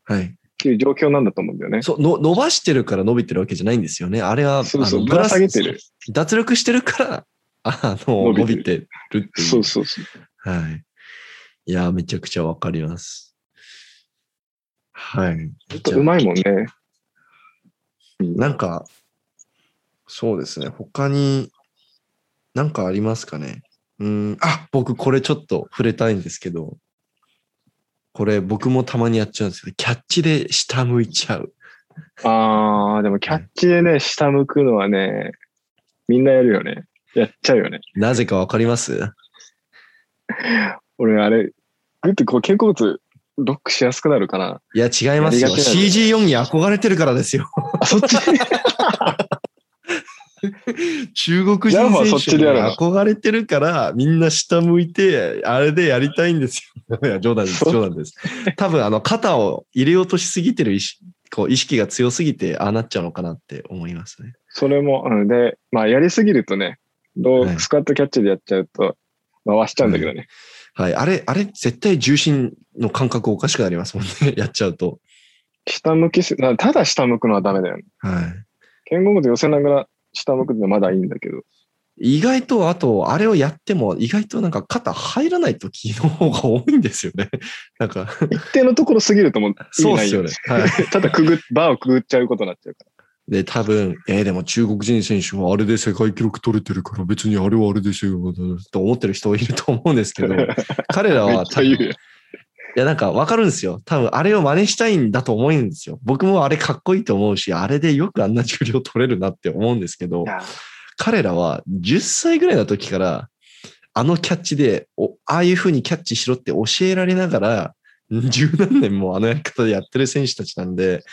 はい。っていう状況なんだと思うんだよね。そうの、伸ばしてるから伸びてるわけじゃないんですよね。あれは、そうそう、ぶら下げてる。脱力してるから、あの、伸び伸びててるっていう。そうそうそう。はい。いや、めちゃくちゃわかります。はい。じゃあうまいもんね。なんか、そうですね。他に、なんかありますかね？うん、あ、僕これちょっと触れたいんですけど、これ僕もたまにやっちゃうんですけど、キャッチで下向いちゃう。あー、でもキャッチでね、下向くのはね、みんなやるよね。やっちゃうよね。なぜかわかります？俺、あれ、グってこう肩甲骨ロックしやすくなるかな。いや、違いますよ CG4 に憧れてるからですよ。あ、そっち？中国人選手に憧れてるから、みんな下向いて、あれでやりたいんですよ。いや、冗談です。冗談です。多分、あの、肩を入れようとしすぎてる意識、こう意識が強すぎて、ああなっちゃうのかなって思いますね。それも、うん、で、まあ、やりすぎるとね、ロはいースクワットキャッチでやっちゃうと、回しちゃうんだけどね。はい。あれ、あれ、絶対重心の感覚おかしくなりますもんね。やっちゃうと。下向きす、なただ下向くのはダメだよね。はい。剣豪で寄せながら下向くのはまだいいんだけど。意外と、あと、あれをやっても、意外となんか肩入らない時の方が多いんですよね。なんか、一定のところ過ぎるともう意そうっすよねね。。はい。ただくぐっ、バーをくぐっちゃうことになっちゃうかで、多分、えーでも中国人選手はあれで世界記録取れてるから別にあれはあれですよ、と思ってる人いると思うんですけど、彼らは。いや、なんかわかるんですよ。多分、あれを真似したいんだと思うんですよ。僕もあれかっこいいと思うし、あれでよくあんな重量取れるなって思うんですけど彼らは10歳ぐらいの時から、あのキャッチで、おああいう風にキャッチしろって教えられながら、十何年もあのやり方でやってる選手たちなんで、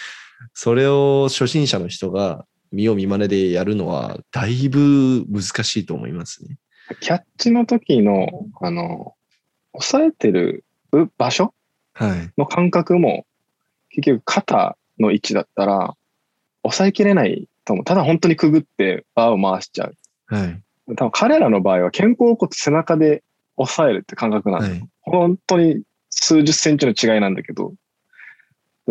それを初心者の人が見よう見まねでやるのは、だいぶ難しいと思いますね。キャッチの時の、あの、押さえてる場所？はい。の感覚も、結局肩の位置だったら、抑えきれないと思う。ただ本当にくぐってバーを回しちゃう。はい。多分彼らの場合は肩甲骨背中で押さえるって感覚なんで、はい。本当に数十センチの違いなんだけど、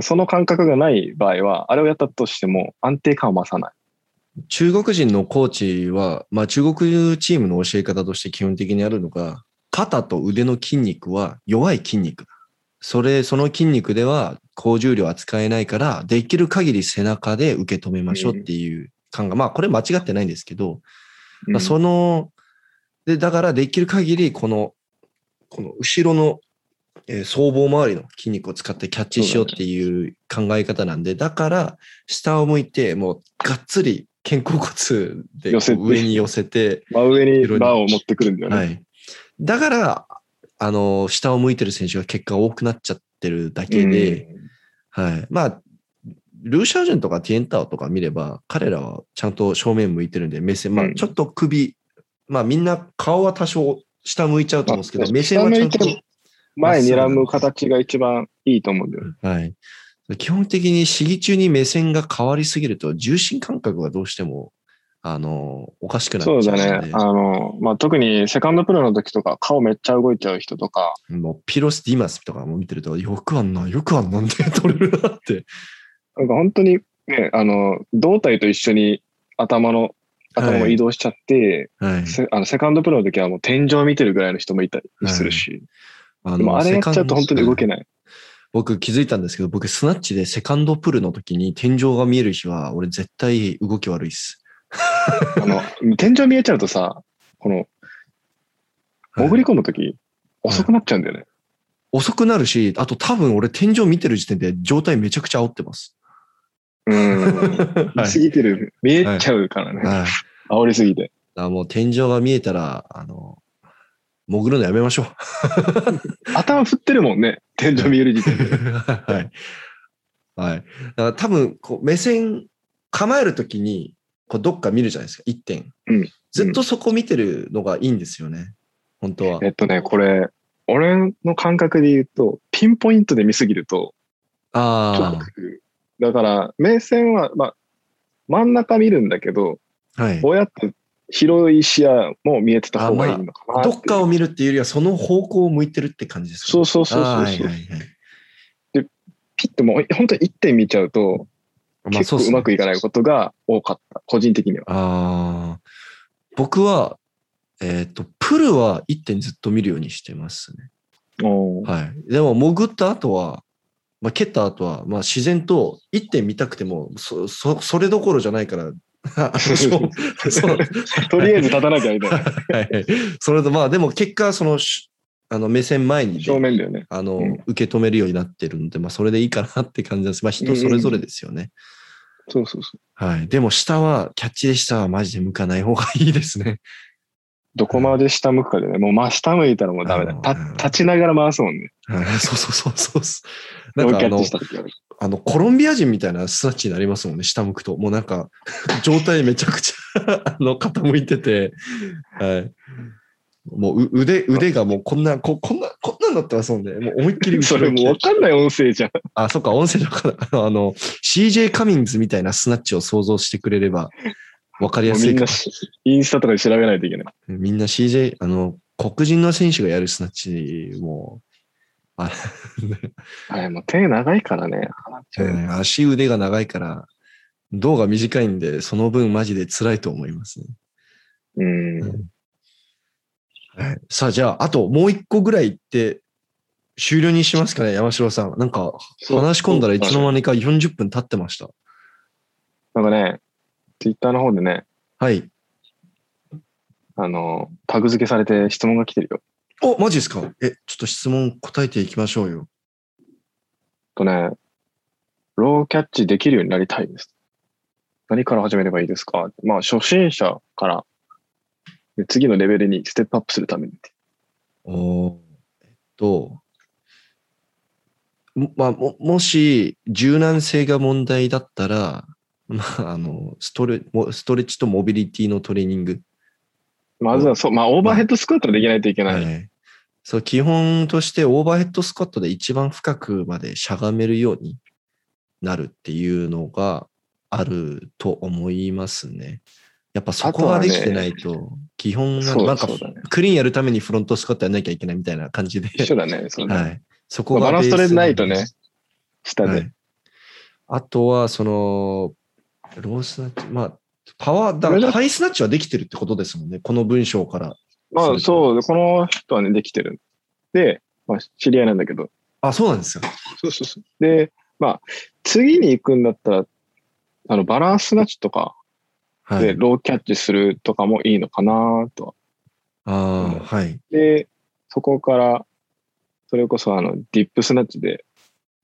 その感覚がない場合は、あれをやったとしても安定感を増さない。中国人のコーチは、まあ中国チームの教え方として基本的にあるのが、肩と腕の筋肉は弱い筋肉だ。それ、その筋肉では高重量扱えないから、できる限り背中で受け止めましょうっていう考え。まあこれ間違ってないんですけど、まあ、その、で、だからできる限りこの、この後ろの、えー僧帽周りの筋肉を使ってキャッチしようっていう考え方なんで、だから下を向いて、もうがっつり肩甲骨で上に寄せて、真上にバーを持ってくるんだよね。はい。だから、あの、下を向いてる選手が結果多くなっちゃってるだけで、はい。まあ、ルーシャージュンとかティエンターとか見れば、彼らはちゃんと正面向いてるんで、目線、まあう、んちょっと首、まあみんな顔は多少下向いちゃうと思うんですけど、目線はちゃんと前にらむ形が一番いいと思うんだよね。はい。基本的に試技中に目線が変わりすぎると、重心感覚がどうしても、あの、おかしくなっちゃそううので。だね。あの、まあ、特にセカンドプロの時とか顔めっちゃ動いちゃう人とか、もうピロス・ディマスとかも見てると、よくあんな、よくあんなんで 取れるなって。なんか本当にね、あの、胴体と一緒に頭の、頭も移動しちゃって、はい。せあのセカンドプロの時はもう天井見てるぐらいの人もいたりするし、あでもあれやっちゃうと本当に動けない。ない。僕気づいたんですけど、僕スナッチでセカンドプルの時に天井が見える日は、俺絶対動き悪いっす。あの、天井見えちゃうとさ、この、はい潜り込む時、遅くなっちゃうんだよね。遅くなるし、あと多分俺天井見てる時点で状態めちゃくちゃ煽ってます。うん。は見すぎてる。見えちゃうからね。はい。煽りすぎて。だからもう天井が見えたら、あの、潜るのやめましょう。頭振ってるもんね。天井見える時点で。はい。はい。だから多分、こう目線構えるときに、こうどっか見るじゃないですか、一点。うんずっとそこ見てるのがいいんですよね。本当は。えっとね、これ、俺の感覚で言うと、ピンポイントで見すぎると、あとだから、目線は、まあ、真ん中見るんだけど、あ、はい。こうやって広い視野も見えてた方がいいのかなっていうどっかを見るっていうよりは、その方向を向いてるって感じですか、そうそうそうそうそうあーはいはいはい。ピッともう本当に一点見ちゃうと、まあ結構うそうっすねまくいかないことが多かった、個人的には。ああ、僕は、えっ、と、プルは1点ずっと見るようにしてますね。はい。でも、潜った後は、まあ、蹴った後は、まあ、自然と1点見たくても、そ、そ、それどころじゃないから、とりあえず立たなきゃみたいな。はい。それと、まあ、でも結果、その、しあの、目線前にで、正面だよね。あの、うん受け止めるようになってるので、まあ、それでいいかなって感じです。まあ、人それぞれですよね。そうそうそはい。でも、下は、キャッチで下はマジで向かない方がいいですね。どこまで下向くかでね、もう真下向いたらもうダメだ。立ちながら回すもんね。はい そうそうそうそう。なんかあの。あの、コロンビア人みたいなスナッチになりますもんね、下向くと。もうなんか、状態めちゃくちゃ あの、傾いてて、はい。もうう腕、腕がもうこんな、ここんな、こんなんなってますもんね。もう思いっきり それもう分かんない音声じゃん。あ、そっか、音声だから、あの、CJ カミングズみたいなスナッチを想像してくれれば、わかりやすいかインスタとかで調べないといけない。みんな CJ、あの、黒人の選手がやるスナッチも、あ あれもう手長いからね足腕が長いから、胴が短いんで、その分マジで辛いと思いますね。うん。はい、さあ、じゃあ、あともう一個ぐらい言って、終了にしますかね、山城さん。なんか、話し込んだらいつのに。間にか40分経ってました。なんかね、ツイッターの方でね、はい。あの、タグ付けされて質問が来てるよ。お、マジですか？え、ちょっと質問答えていきましょうよ。とね、ローキャッチできるようになりたいです。何から始めればいいですか？まあ、初心者から、で次のレベルにステップアップするために。おーえっと、もまあ、ももし柔軟性が問題だったら、まあ、あのストレもストレッチとモビリティのトレーニング、まずはそう、まあ、オーバーヘッドスクワットできないといけない。はいそう基本としてオーバーヘッドスクワットで一番深くまでしゃがめるようになるっていうのがあると思いますね。やっぱそこができてないと、基本がなんかクリーンやるためにフロントスクワットやらなきゃいけないみたいな感じで。一緒だね。そうだねはい。そこがバランス取れないとね下で。はい。あとは、その、ロースナッチ、まあ、パワー、だハイスナッチはできてるってことですもんね。この文章から。まあ、そう、この人はね、できてる。で、まあ、知り合いなんだけど。あ、そうなんですよ。そうそうそう。で、まあ、次に行くんだったら、あの、バランスナッチとかではい。ローキャッチするとかもいいのかなとは。ああ、はい。で、そこから、それこそあの、ディップスナッチで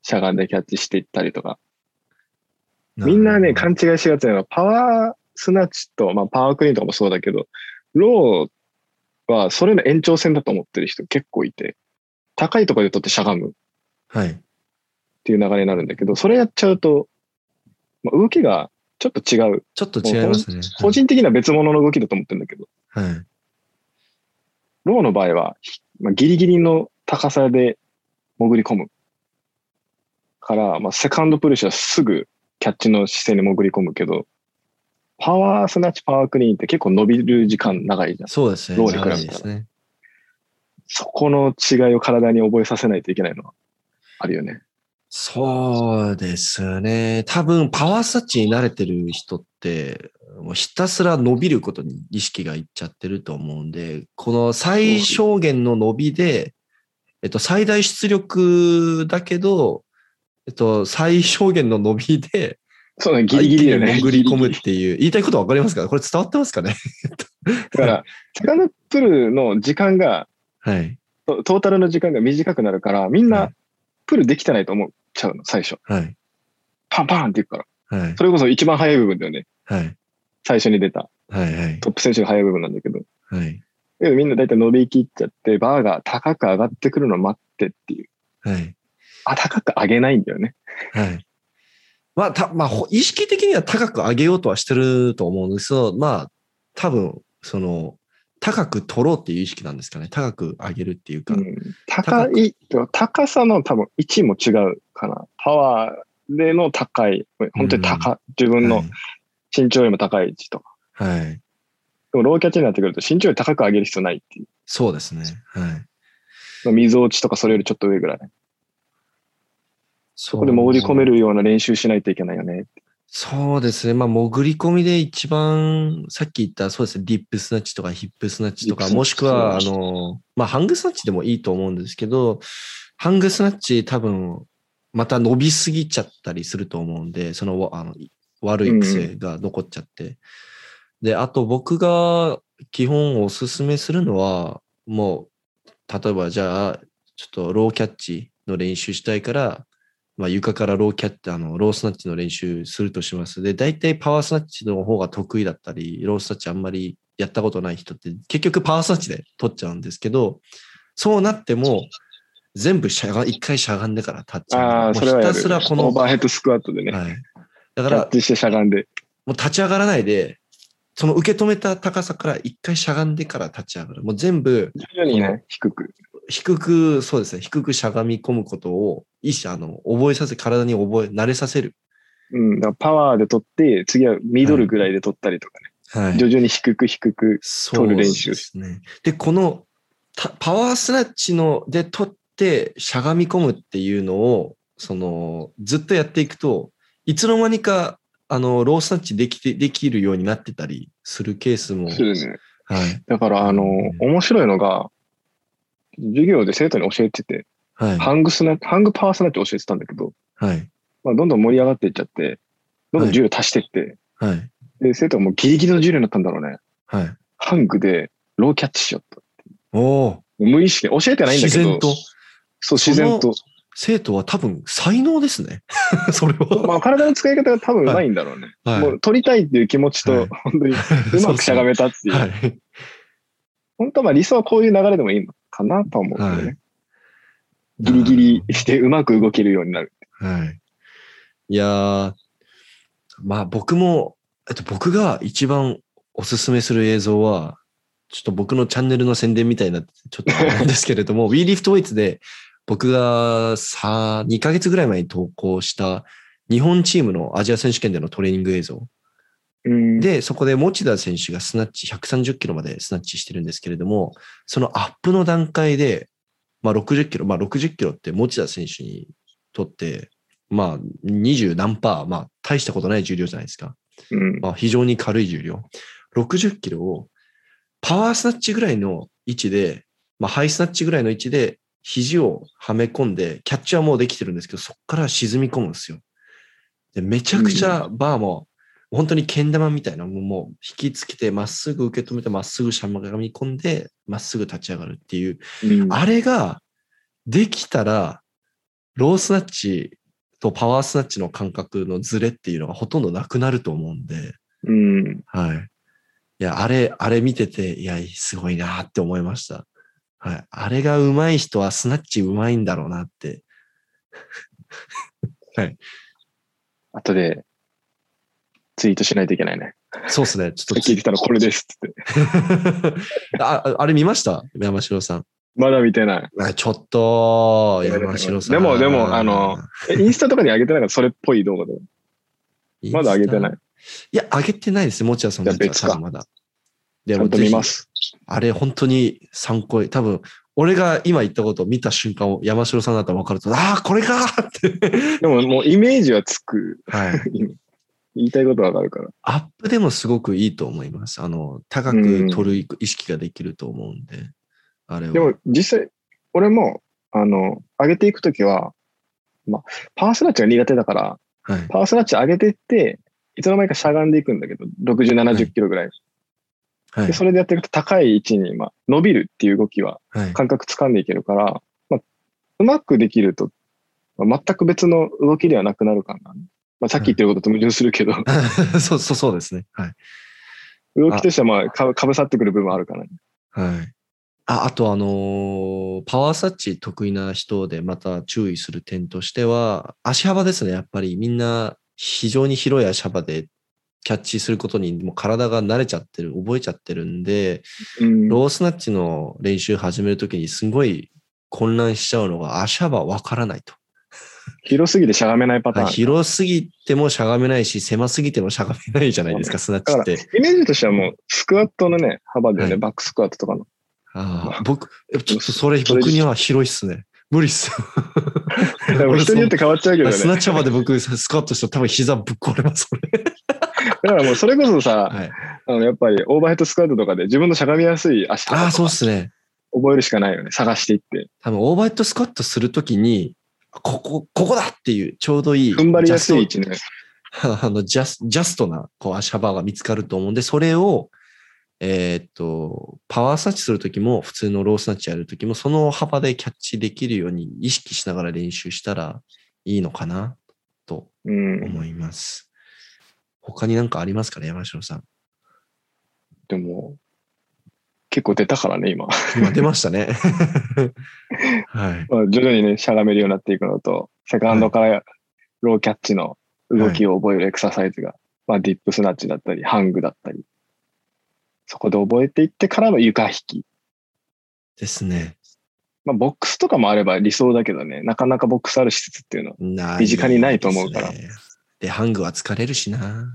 しゃがんでキャッチしていったりとか。みんなね、勘違いしがちなのは、パワースナッチと、まあ、パワークリーンとかもそうだけど、ローはそれの延長線だと思ってる人結構いて、高いところで取ってしゃがむっはい。ていう流れになるんだけど、それやっちゃうと、まあ、動きがちょっと違う。ちょっと違いますね。個人的な別物の動きだと思ってるんだけど、はい。ローの場合は、ひまあ、ギリギリの高さで潜り込む。から、まあ、セカンドプルッシュはすぐキャッチの姿勢に潜り込むけど、パワースナッチ、パワークリーンって結構伸びる時間長いじゃん。そうですね。ローに比べたらね。そこの違いを体に覚えさせないといけないのはあるよね。そうですね。多分、パワースタッチに慣れてる人って、もうひたすら伸びることに意識がいっちゃってると思うんで、この最小限の伸びで、えっと、最大出力だけど、えっと、最小限の伸びで、そうね、ギリギリだよね。潜り込むっていう、言いたいことわかりますか？これ伝わってますかね？リだから、セカンドプルの時間が、はい。トトータルの時間が短くなるから、みんはないプルできてないと思っちゃうの、最初。はい。パンパンっていくから。はい。それこそ一番早い部分だよね。はい。最初に出たはい。はい。トップ選手が早い部分なんだけど。はい。だけどみんな大体伸びきっちゃって、バーが高く上がってくるのを待ってっていう。はい。あ、高く上げないんだよね。はい。まあ、た、まあ、ほ意識的には高く上げようとはしてると思うんですけど、まあ、多分、その、高く取ろうっていう意識なんですかね。高く上げるっていうか。うん、高い、高さの多分位置も違うかな。パワーでの高い、本当に高、自分のはい。身長よりも高い位置とか。はい。でもローキャッチになってくると身長より高く上げる必要ないっていう。そうですね。はい。まあ溝落ちとかそれよりちょっと上ぐらい。そそこで潜り込めるような練習しないといけないよね。そうですね。まあ、潜り込みで一番、さっき言った、そうですね、ディップスナッチとかヒップスナッチとか、もしくは、あの、まあ、ハングスナッチでもいいと思うんですけど、ハングスナッチ多分、また伸びすぎちゃったりすると思うんで、その、わあの悪い癖が残っちゃって。で、あと僕が基本おすすめするのは、もう、例えばじゃあ、ちょっとローキャッチの練習したいから、まあ、床からローキャッチ、あの、ロースナッチの練習するとします。で、大体パワースナッチの方が得意だったり、ロースナッチあんまりやったことない人って結局パワースナッチで取っちゃうんですけど、そうなっても全部しゃが、一回しゃがんでから立っちゃう。ひたすらこの、オーバーヘッドスクワットでね。はい。だからキャッ、チしてしゃがんで。もう立ち上がらないで、その受け止めた高さから一回しゃがんでから立ち上がる。もう全部徐々にね、低く。低く、そうですね、低くしゃがみ込むことを、意思、あの、覚えさせ、体に覚え、慣れさせる。うん。だからパワーで取って、次はミドルぐらいで取ったりとかね。はい徐々に低く低く。そう取る練習ですね。で、このたパワースナッチので取ってしゃがみ込むっていうのを、その、ずっとやっていくと、いつの間にか、あの、ロースナッチできて、できるようになってたりするケースも、するね。はい。だから、あのうん、面白いのが、授業で生徒に教えてて、はい。ハングスナハングパワースナッチ教えてたんだけど、はい。まあ、どんどん盛り上がっていっちゃって、どんどん重量足していって、はい。で、生徒がもうギリギリの重量になったんだろうね。はい。ハングでローキャッチしようと。おお無意識で教えてないんだけど、自然と。そう、自然と。生徒は多分才能ですね。それは。まあ、体の使い方が多分うまいんだろうね。はいもう取りたいっていう気持ちと、はい本当に うまくしゃがめたっていう。はい。本当はまあ理想はこういう流れでもいいのかなとは思うけどね。はいギリギリしてうまく動けるようになる。はい。いやー、まあ僕も、えっと僕が一番おすすめする映像は、ちょっと僕のチャンネルの宣伝みたいになって、ちょっとなんですけれども、WeLiftWeights で僕がさ、2ヶ月ぐらい前に投稿した日本チームのアジア選手権でのトレーニング映像。うん、で、そこで持田選手がスナッチ130キロまでスナッチしてるんですけれども、そのアップの段階で、まあ60キロ、まあ60キロって持田選手にとって、まあ20何パー、まあ大したことない重量じゃないですか。うんまあ非常に軽い重量。60キロをパワースナッチぐらいの位置で、まあハイスナッチぐらいの位置で肘をはめ込んで、キャッチはもうできてるんですけど、そこから沈み込むんですよ。でめちゃくちゃバーも、本当にけん玉みたいな、もうもう引きつけて、まっすぐ受け止めて、まっすぐしゃがみ込んで、まっすぐ立ち上がるっていう、うんあれができたら、ロースナッチとパワースナッチの感覚のズレっていうのがほとんどなくなると思うんで、うん。はい。いや、あれ、あれ見てて、いや、すごいなって思いました。はい。あれが上手い人はスナッチ上手いんだろうなって。後でツイートしないといけないね。そうですね。ちょっと聞いてたらこれですって。あ、あれ見ました？山城さん。まだ見てない。あちょっと、山城さん。でもでもあの、えインスタとかに上げてないからそれっぽい動画で。まだ上げてない。いや、上げてないです。もちろんそのやつまだ。でちゃんと見ます。あれ本当に参考に、多分、俺が今言ったことを見た瞬間を山城さんだったら分かると、ああ、これかーって。でももうイメージはつく。はい。言いたいことわかるから。アップでもすごくいいと思います。あの、高く取る意識ができると思うんで、あれは。でも実際、俺も、あの、上げていくときは、まあ、パワースナッチが苦手だから、はい。パワースナッチ上げていって、いつの間にかしゃがんでいくんだけど、60、70キロぐらい。はいで、。それでやっていくと高い位置に、まあ、伸びるっていう動きははい。感覚掴んでいけるから、まあ、うまくできると、まあ、全く別の動きではなくなるかな。まあ、さっき言ってることと矛盾するけど、そうそうそうですね。はい。動きとしてはまあかかぶさってくる部分はあるからね。はい。あ、あとあのーパワーサッチ得意な人でまた注意する点としては、足幅ですね。やっぱりみんな非常に広い足幅でキャッチすることにもう体が慣れちゃってる、覚えちゃってるんで、うんロースナッチの練習始めるときにすごい混乱しちゃうのが足幅わからないと。広すぎてしゃがめないパターン。はい広すぎてもしゃがめないし、狭すぎてもしゃがめないじゃないですか、スナッチって。イメージとしてはもう、スクワットのね、幅でね、はいバックスクワットとかの。ああ、僕、えちょっとそれ僕には広いっすね。無理っすよ。でも人によって変わっちゃうけどね。スナッチ幅で僕スクワットしたら多分膝ぶっ壊れます、それ。だからもうそれこそさ、はい。あのやっぱりオーバーヘッドスクワットとかで自分のしゃがみやすい足とああ、かそうっすね。覚えるしかないよね。探していって。多分オーバーヘッドスクワットするときに、ここ、ここだっていうちょうどいい。踏ん張りやすい位置ね。あの、ジャスジャストなこう足幅が見つかると思うんで、それを、えーっと、パワースナッチするときも、普通のロースナッチやるときも、その幅でキャッチできるように意識しながら練習したらいいのかなとうん。思います。他になんかありますかね、山城さん。でも、結構出たからね、今。今出ましたね。はい。まあ徐々にね、しゃがめるようになっていくのと、セカンドからローキャッチの動きを覚えるエクササイズが、まあディップスナッチだったり、ハングだったり、そこで覚えていってからの床引き。ですね。まあボックスとかもあれば理想だけどね、なかなかボックスある施設っていうのは、身近にないと思うからですねで、ハングは疲れるしな。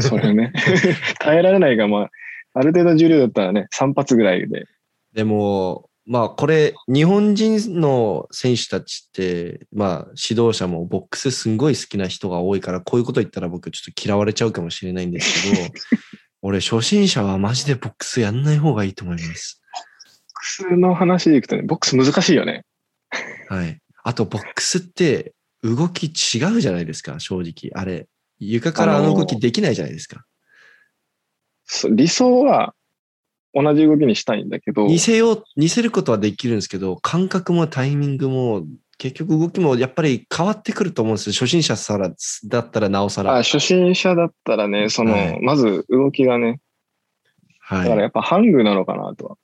それね、耐えられないが、まあ、ある程度重量だったらね、3発ぐらいで、でも、まあこれ、日本人の選手たちって、まあ指導者もボックスすんごい好きな人が多いから、こういうこと言ったら僕ちょっと嫌われちゃうかもしれないんですけど、俺初心者はマジでボックスやんない方がいいと思います。ボックスの話でいくとね、ボックス難しいよね。はい。あと、ボックスって動き違うじゃないですか、正直。あれ、床からあの動きできないじゃないですか。理想は同じ動きにしたいんだけど、似せよう、似せることはできるんですけど、感覚もタイミングも、結局動きもやっぱり変わってくると思うんですよ。初心者さらだったらなおさら。あ初心者だったらね、その、はいまず動きがね、だからはい。やっぱハングなのかなとは。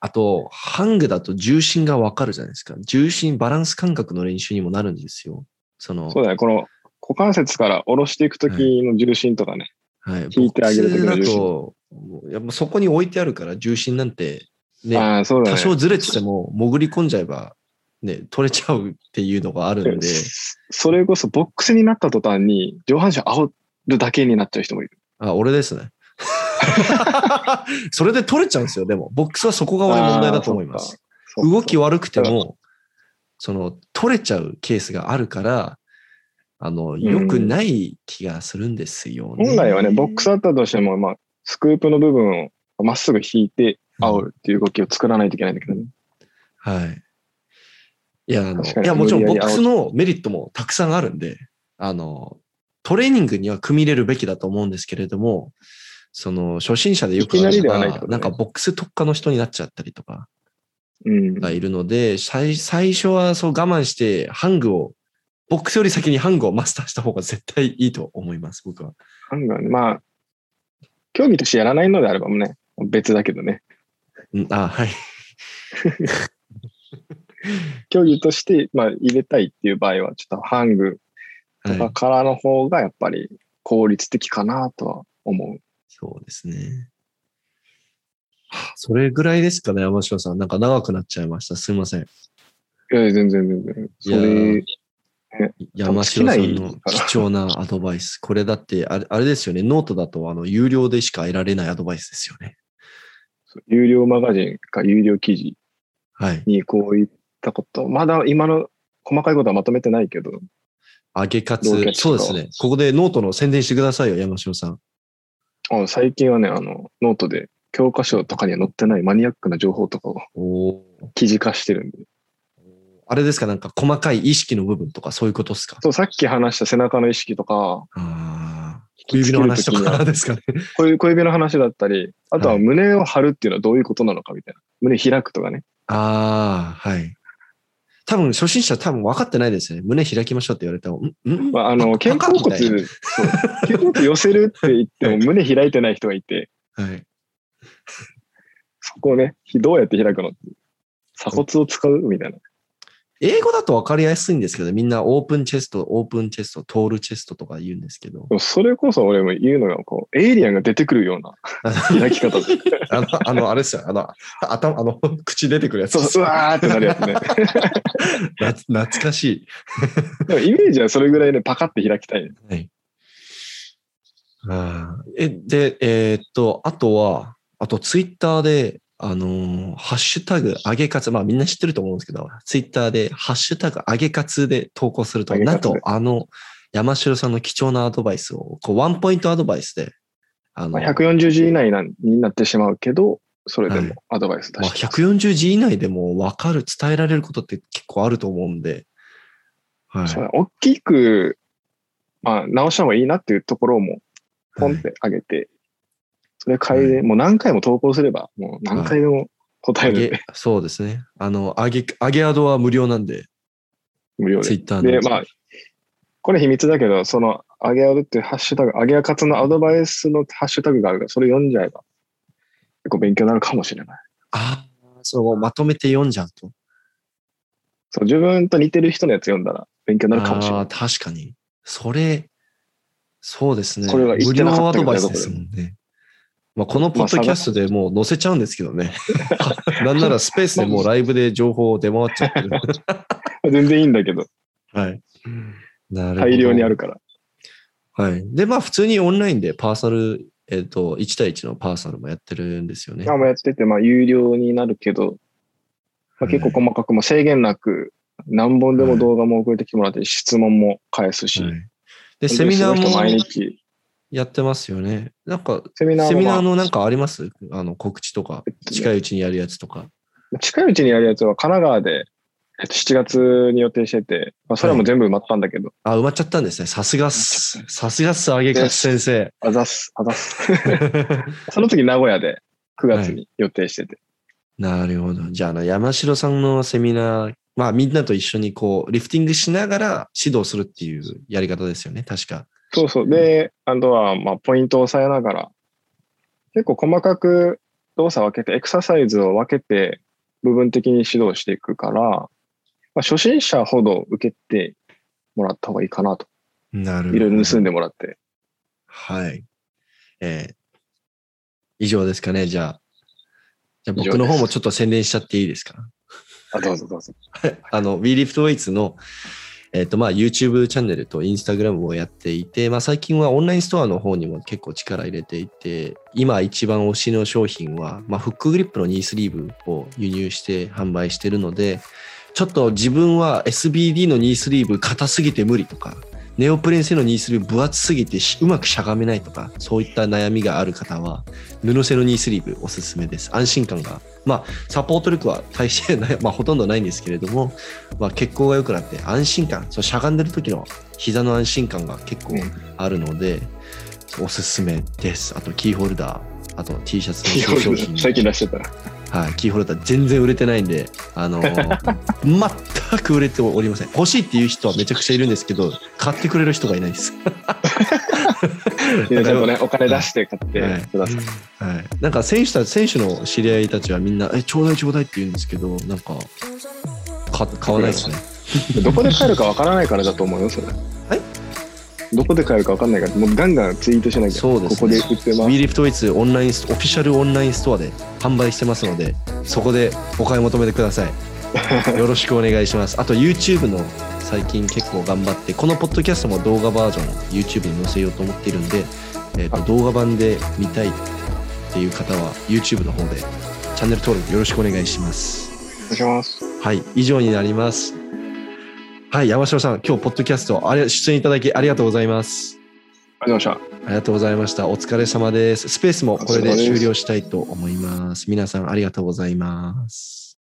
あと、ハングだと重心がわかるじゃないですか。重心、バランス感覚の練習にもなるんですよ。その、そうだね、この股関節から下ろしていくときの重心とかね、はい。引いてあげるだと、やっぱそこに置いてあるから、重心なんて、ね、ね。多少ずれてても潜り込んじゃえば、ね、取れちゃうっていうのがあるんで、それこそボックスになった途端に上半身煽るだけになっちゃう人もいる。あ、俺ですね。それで取れちゃうんですよ、でも。ボックスはそこが俺問題だと思います。動き悪くても、その、取れちゃうケースがあるから、あの、良くない気がするんですよね。本来はね、ボックスあったとしても、まあ、スクープの部分をまっすぐ引いて煽るっていう動きを作らないといけないんだけどね。はい。いや、あの、いや、もちろんボックスのメリットもたくさんあるんで、あの、トレーニングには組み入れるべきだと思うんですけれども、その、初心者でよくあるのがなんかボックス特化の人になっちゃったりとかうん。がいるので、最最初はそう我慢して、ハングを、ボックスより先にハングをマスターした方が絶対いいと思います、僕は。ハンガーね、まあ、競技としてやらないのであればもね、別だけどね。うん、あ、はい。競技として、まあ、入れたいっていう場合は、ちょっとハングとはい、かからの方がやっぱり効率的かなとは思う。そうですね。はあそれぐらいですかね、山城さん。なんか長くなっちゃいました。すいません。いや、全然全然。それ、山城さんの貴重なアドバイス。これだってあれ、あれですよね。ノートだと、あの、有料でしか得られないアドバイスですよね。有料マガジンか有料記事はい。にこういったこと、まだ今の細かいことはまとめてないけど、上げかつそうですね。ここでノートの宣伝してくださいよ、山城さん。あ最近はね、あの、ノートで教科書とかには載ってないマニアックな情報とかを記事化してるんで。あれですか？なんか細かい意識の部分とかそういうことですか？そう、さっき話した背中の意識とか、ああ。小指の話とかですかね？こういう小指の話だったり、あとははい胸を張るっていうのはどういうことなのかみたいな。胸開くとかね。ああ、はい。多分、初心者多分分かってないですよね。胸開きましょうって言われても、んん？まあ、あの、バ肩甲骨、肩甲骨寄せるって言っても 胸開いてない人がいて、なはい。そこをね、どうやって開くの鎖骨を使うみたいな。英語だと分かりやすいんですけど、みんなオープンチェスト、オープンチェスト、トールチェストとか言うんですけどそれこそ俺も言うのが、こう、エイリアンが出てくるような開き方で。あの、あの、あれですよ、あの、頭、あの、口出てくるやつそう、うわーってなるやつね。な懐かしい。でもイメージはそれぐらいね、パカって開きたいね。はい。あーえ、で、えーっと、あとは、あとツイッターで、あのーハッシュタグ、上げ活、まあみんな知ってると思うんですけど、ツイッターで、ハッシュタグ、上げ活で投稿すると、なんと、あの、山城さんの貴重なアドバイスを、こう、ワンポイントアドバイスで、あの、まあ、140字以内なになってしまうけど、それではいもアドバイス出まあ、してます。140字以内でも分かる、伝えられることって結構あると思うんで、はい。そう大きく、まあ、直した方がいいなっていうところをもう、ポンって上げて、それ変えて、はいもう何回も投稿すれば、もう何回でも答えるそうですね。あの、上げ、上げアドは無料なんで、無料で。ツイッターの。で、まあ、これ秘密だけど、その、上げアドっていうハッシュタグ、上げアカツのアドバイスのハッシュタグがあるから、それ読んじゃえば、結構勉強になるかもしれない。ああ、そう、まとめて読んじゃうと。そう、自分と似てる人のやつ読んだら勉強になるかもしれない。あー確かに。それ、そうですね。これは言無料アドバイスですもんね。まあ、このポッドキャストでもう載せちゃうんですけどね。なんならスペースでもうライブで情報出回っちゃってる。全然いいんだけど、はい。なるほど。大量にあるから。はい。で、まあ普通にオンラインでパーサル、えっ、と、1対1のパーサルもやってるんですよね。まあ、もうやってて、まあ、有料になるけど、まあ、結構細かく、もう制限なく、何本でも動画も送ってきてもらって、質問も返すし、はいで、セミナー本当にすごい人毎も日、やってますよね。なんか、セミナーセミナーのなんかあります？あの、告知とか近いうちにやるやつとか。あ、近いうちにやるやつは神奈川で、えっと、7月に予定してて、まあ、それはもう全部埋まったんだけど、あ、埋まっちゃったんですね。さすがっす。さすがっす、あげかつ先生。あざっす、あざっす。その次名古屋で9月に予定してて。なるほど。じゃあ、あの、山城さんのセミナー、まあ、みんなと一緒にこう、リフティングしながら指導するっていうやり方ですよね。確か。そうそう。で、あとは、まあ、ポイントを押さえながら、結構細かく動作を分けて、エクササイズを分けて、部分的に指導していくから、まあ、初心者ほど受けてもらった方がいいかなと。なるほど。いろいろ盗んでもらって。はい。えー以上ですかね、じゃあ。じゃあ僕の方もちょっと宣伝しちゃっていいですか？あ、どうぞどうぞ。あの、WeLiftWeights の、えっ、と、まあ、YouTube チャンネルと Instagram をやっていて、まあ、最近はオンラインストアの方にも結構力入れていて、今一番推しの商品は、まあ、フックグリップのニースリーブを輸入して販売してるので、ちょっと自分は SBD のニースリーブ硬すぎて無理とか、ネオプレン製のニースリーブ分厚すぎてうまくしゃがめないとか、そういった悩みがある方は、布製のニースリーブおすすめです。安心感が。まあ、サポート力は大してない、まあ、ほとんどないんですけれども、まあ、血行が良くなって安心感、そうしゃがんでる時の膝の安心感が結構あるので、おすすめです。あと、キーホルダー、あと T シャツの商品。最近出してたら。はい、キーホルダー全然売れてないんで、あのー 全く売れておりません。欲しいっていう人はめちゃくちゃいるんですけど、買ってくれる人がいないです。皆さんもね、お金出して買ってはいください。はい、なんか選手たち、選手の知り合いたちはみんな、え、ちょうだいちょうだいって言うんですけど、なんか、か買わないですね。どこで買えるかわからないからだと思うよ、それ。はい？どこで買えるかわかんないから、もうガンガンツイートしなきゃ。そうですねここで売ってます。WeLiftWeights オンラインオフィシャルオンラインストアで販売してますので、そこでお買い求めてください。よろしくお願いします。あと YouTube の最近結構頑張って、このポッドキャストも動画バージョンを YouTube に載せようと思っているんで、えーと動画版で見たいっていう方は YouTube の方でチャンネル登録よろしくお願いします。お願いします。はい、以上になります。はい、山城さん、今日ポッドキャストあり出演いただきありがとうございます。ありがとうございました。ありがとうございました。お疲れ様です。スペースもこれで終了したいと思います。皆さんありがとうございます。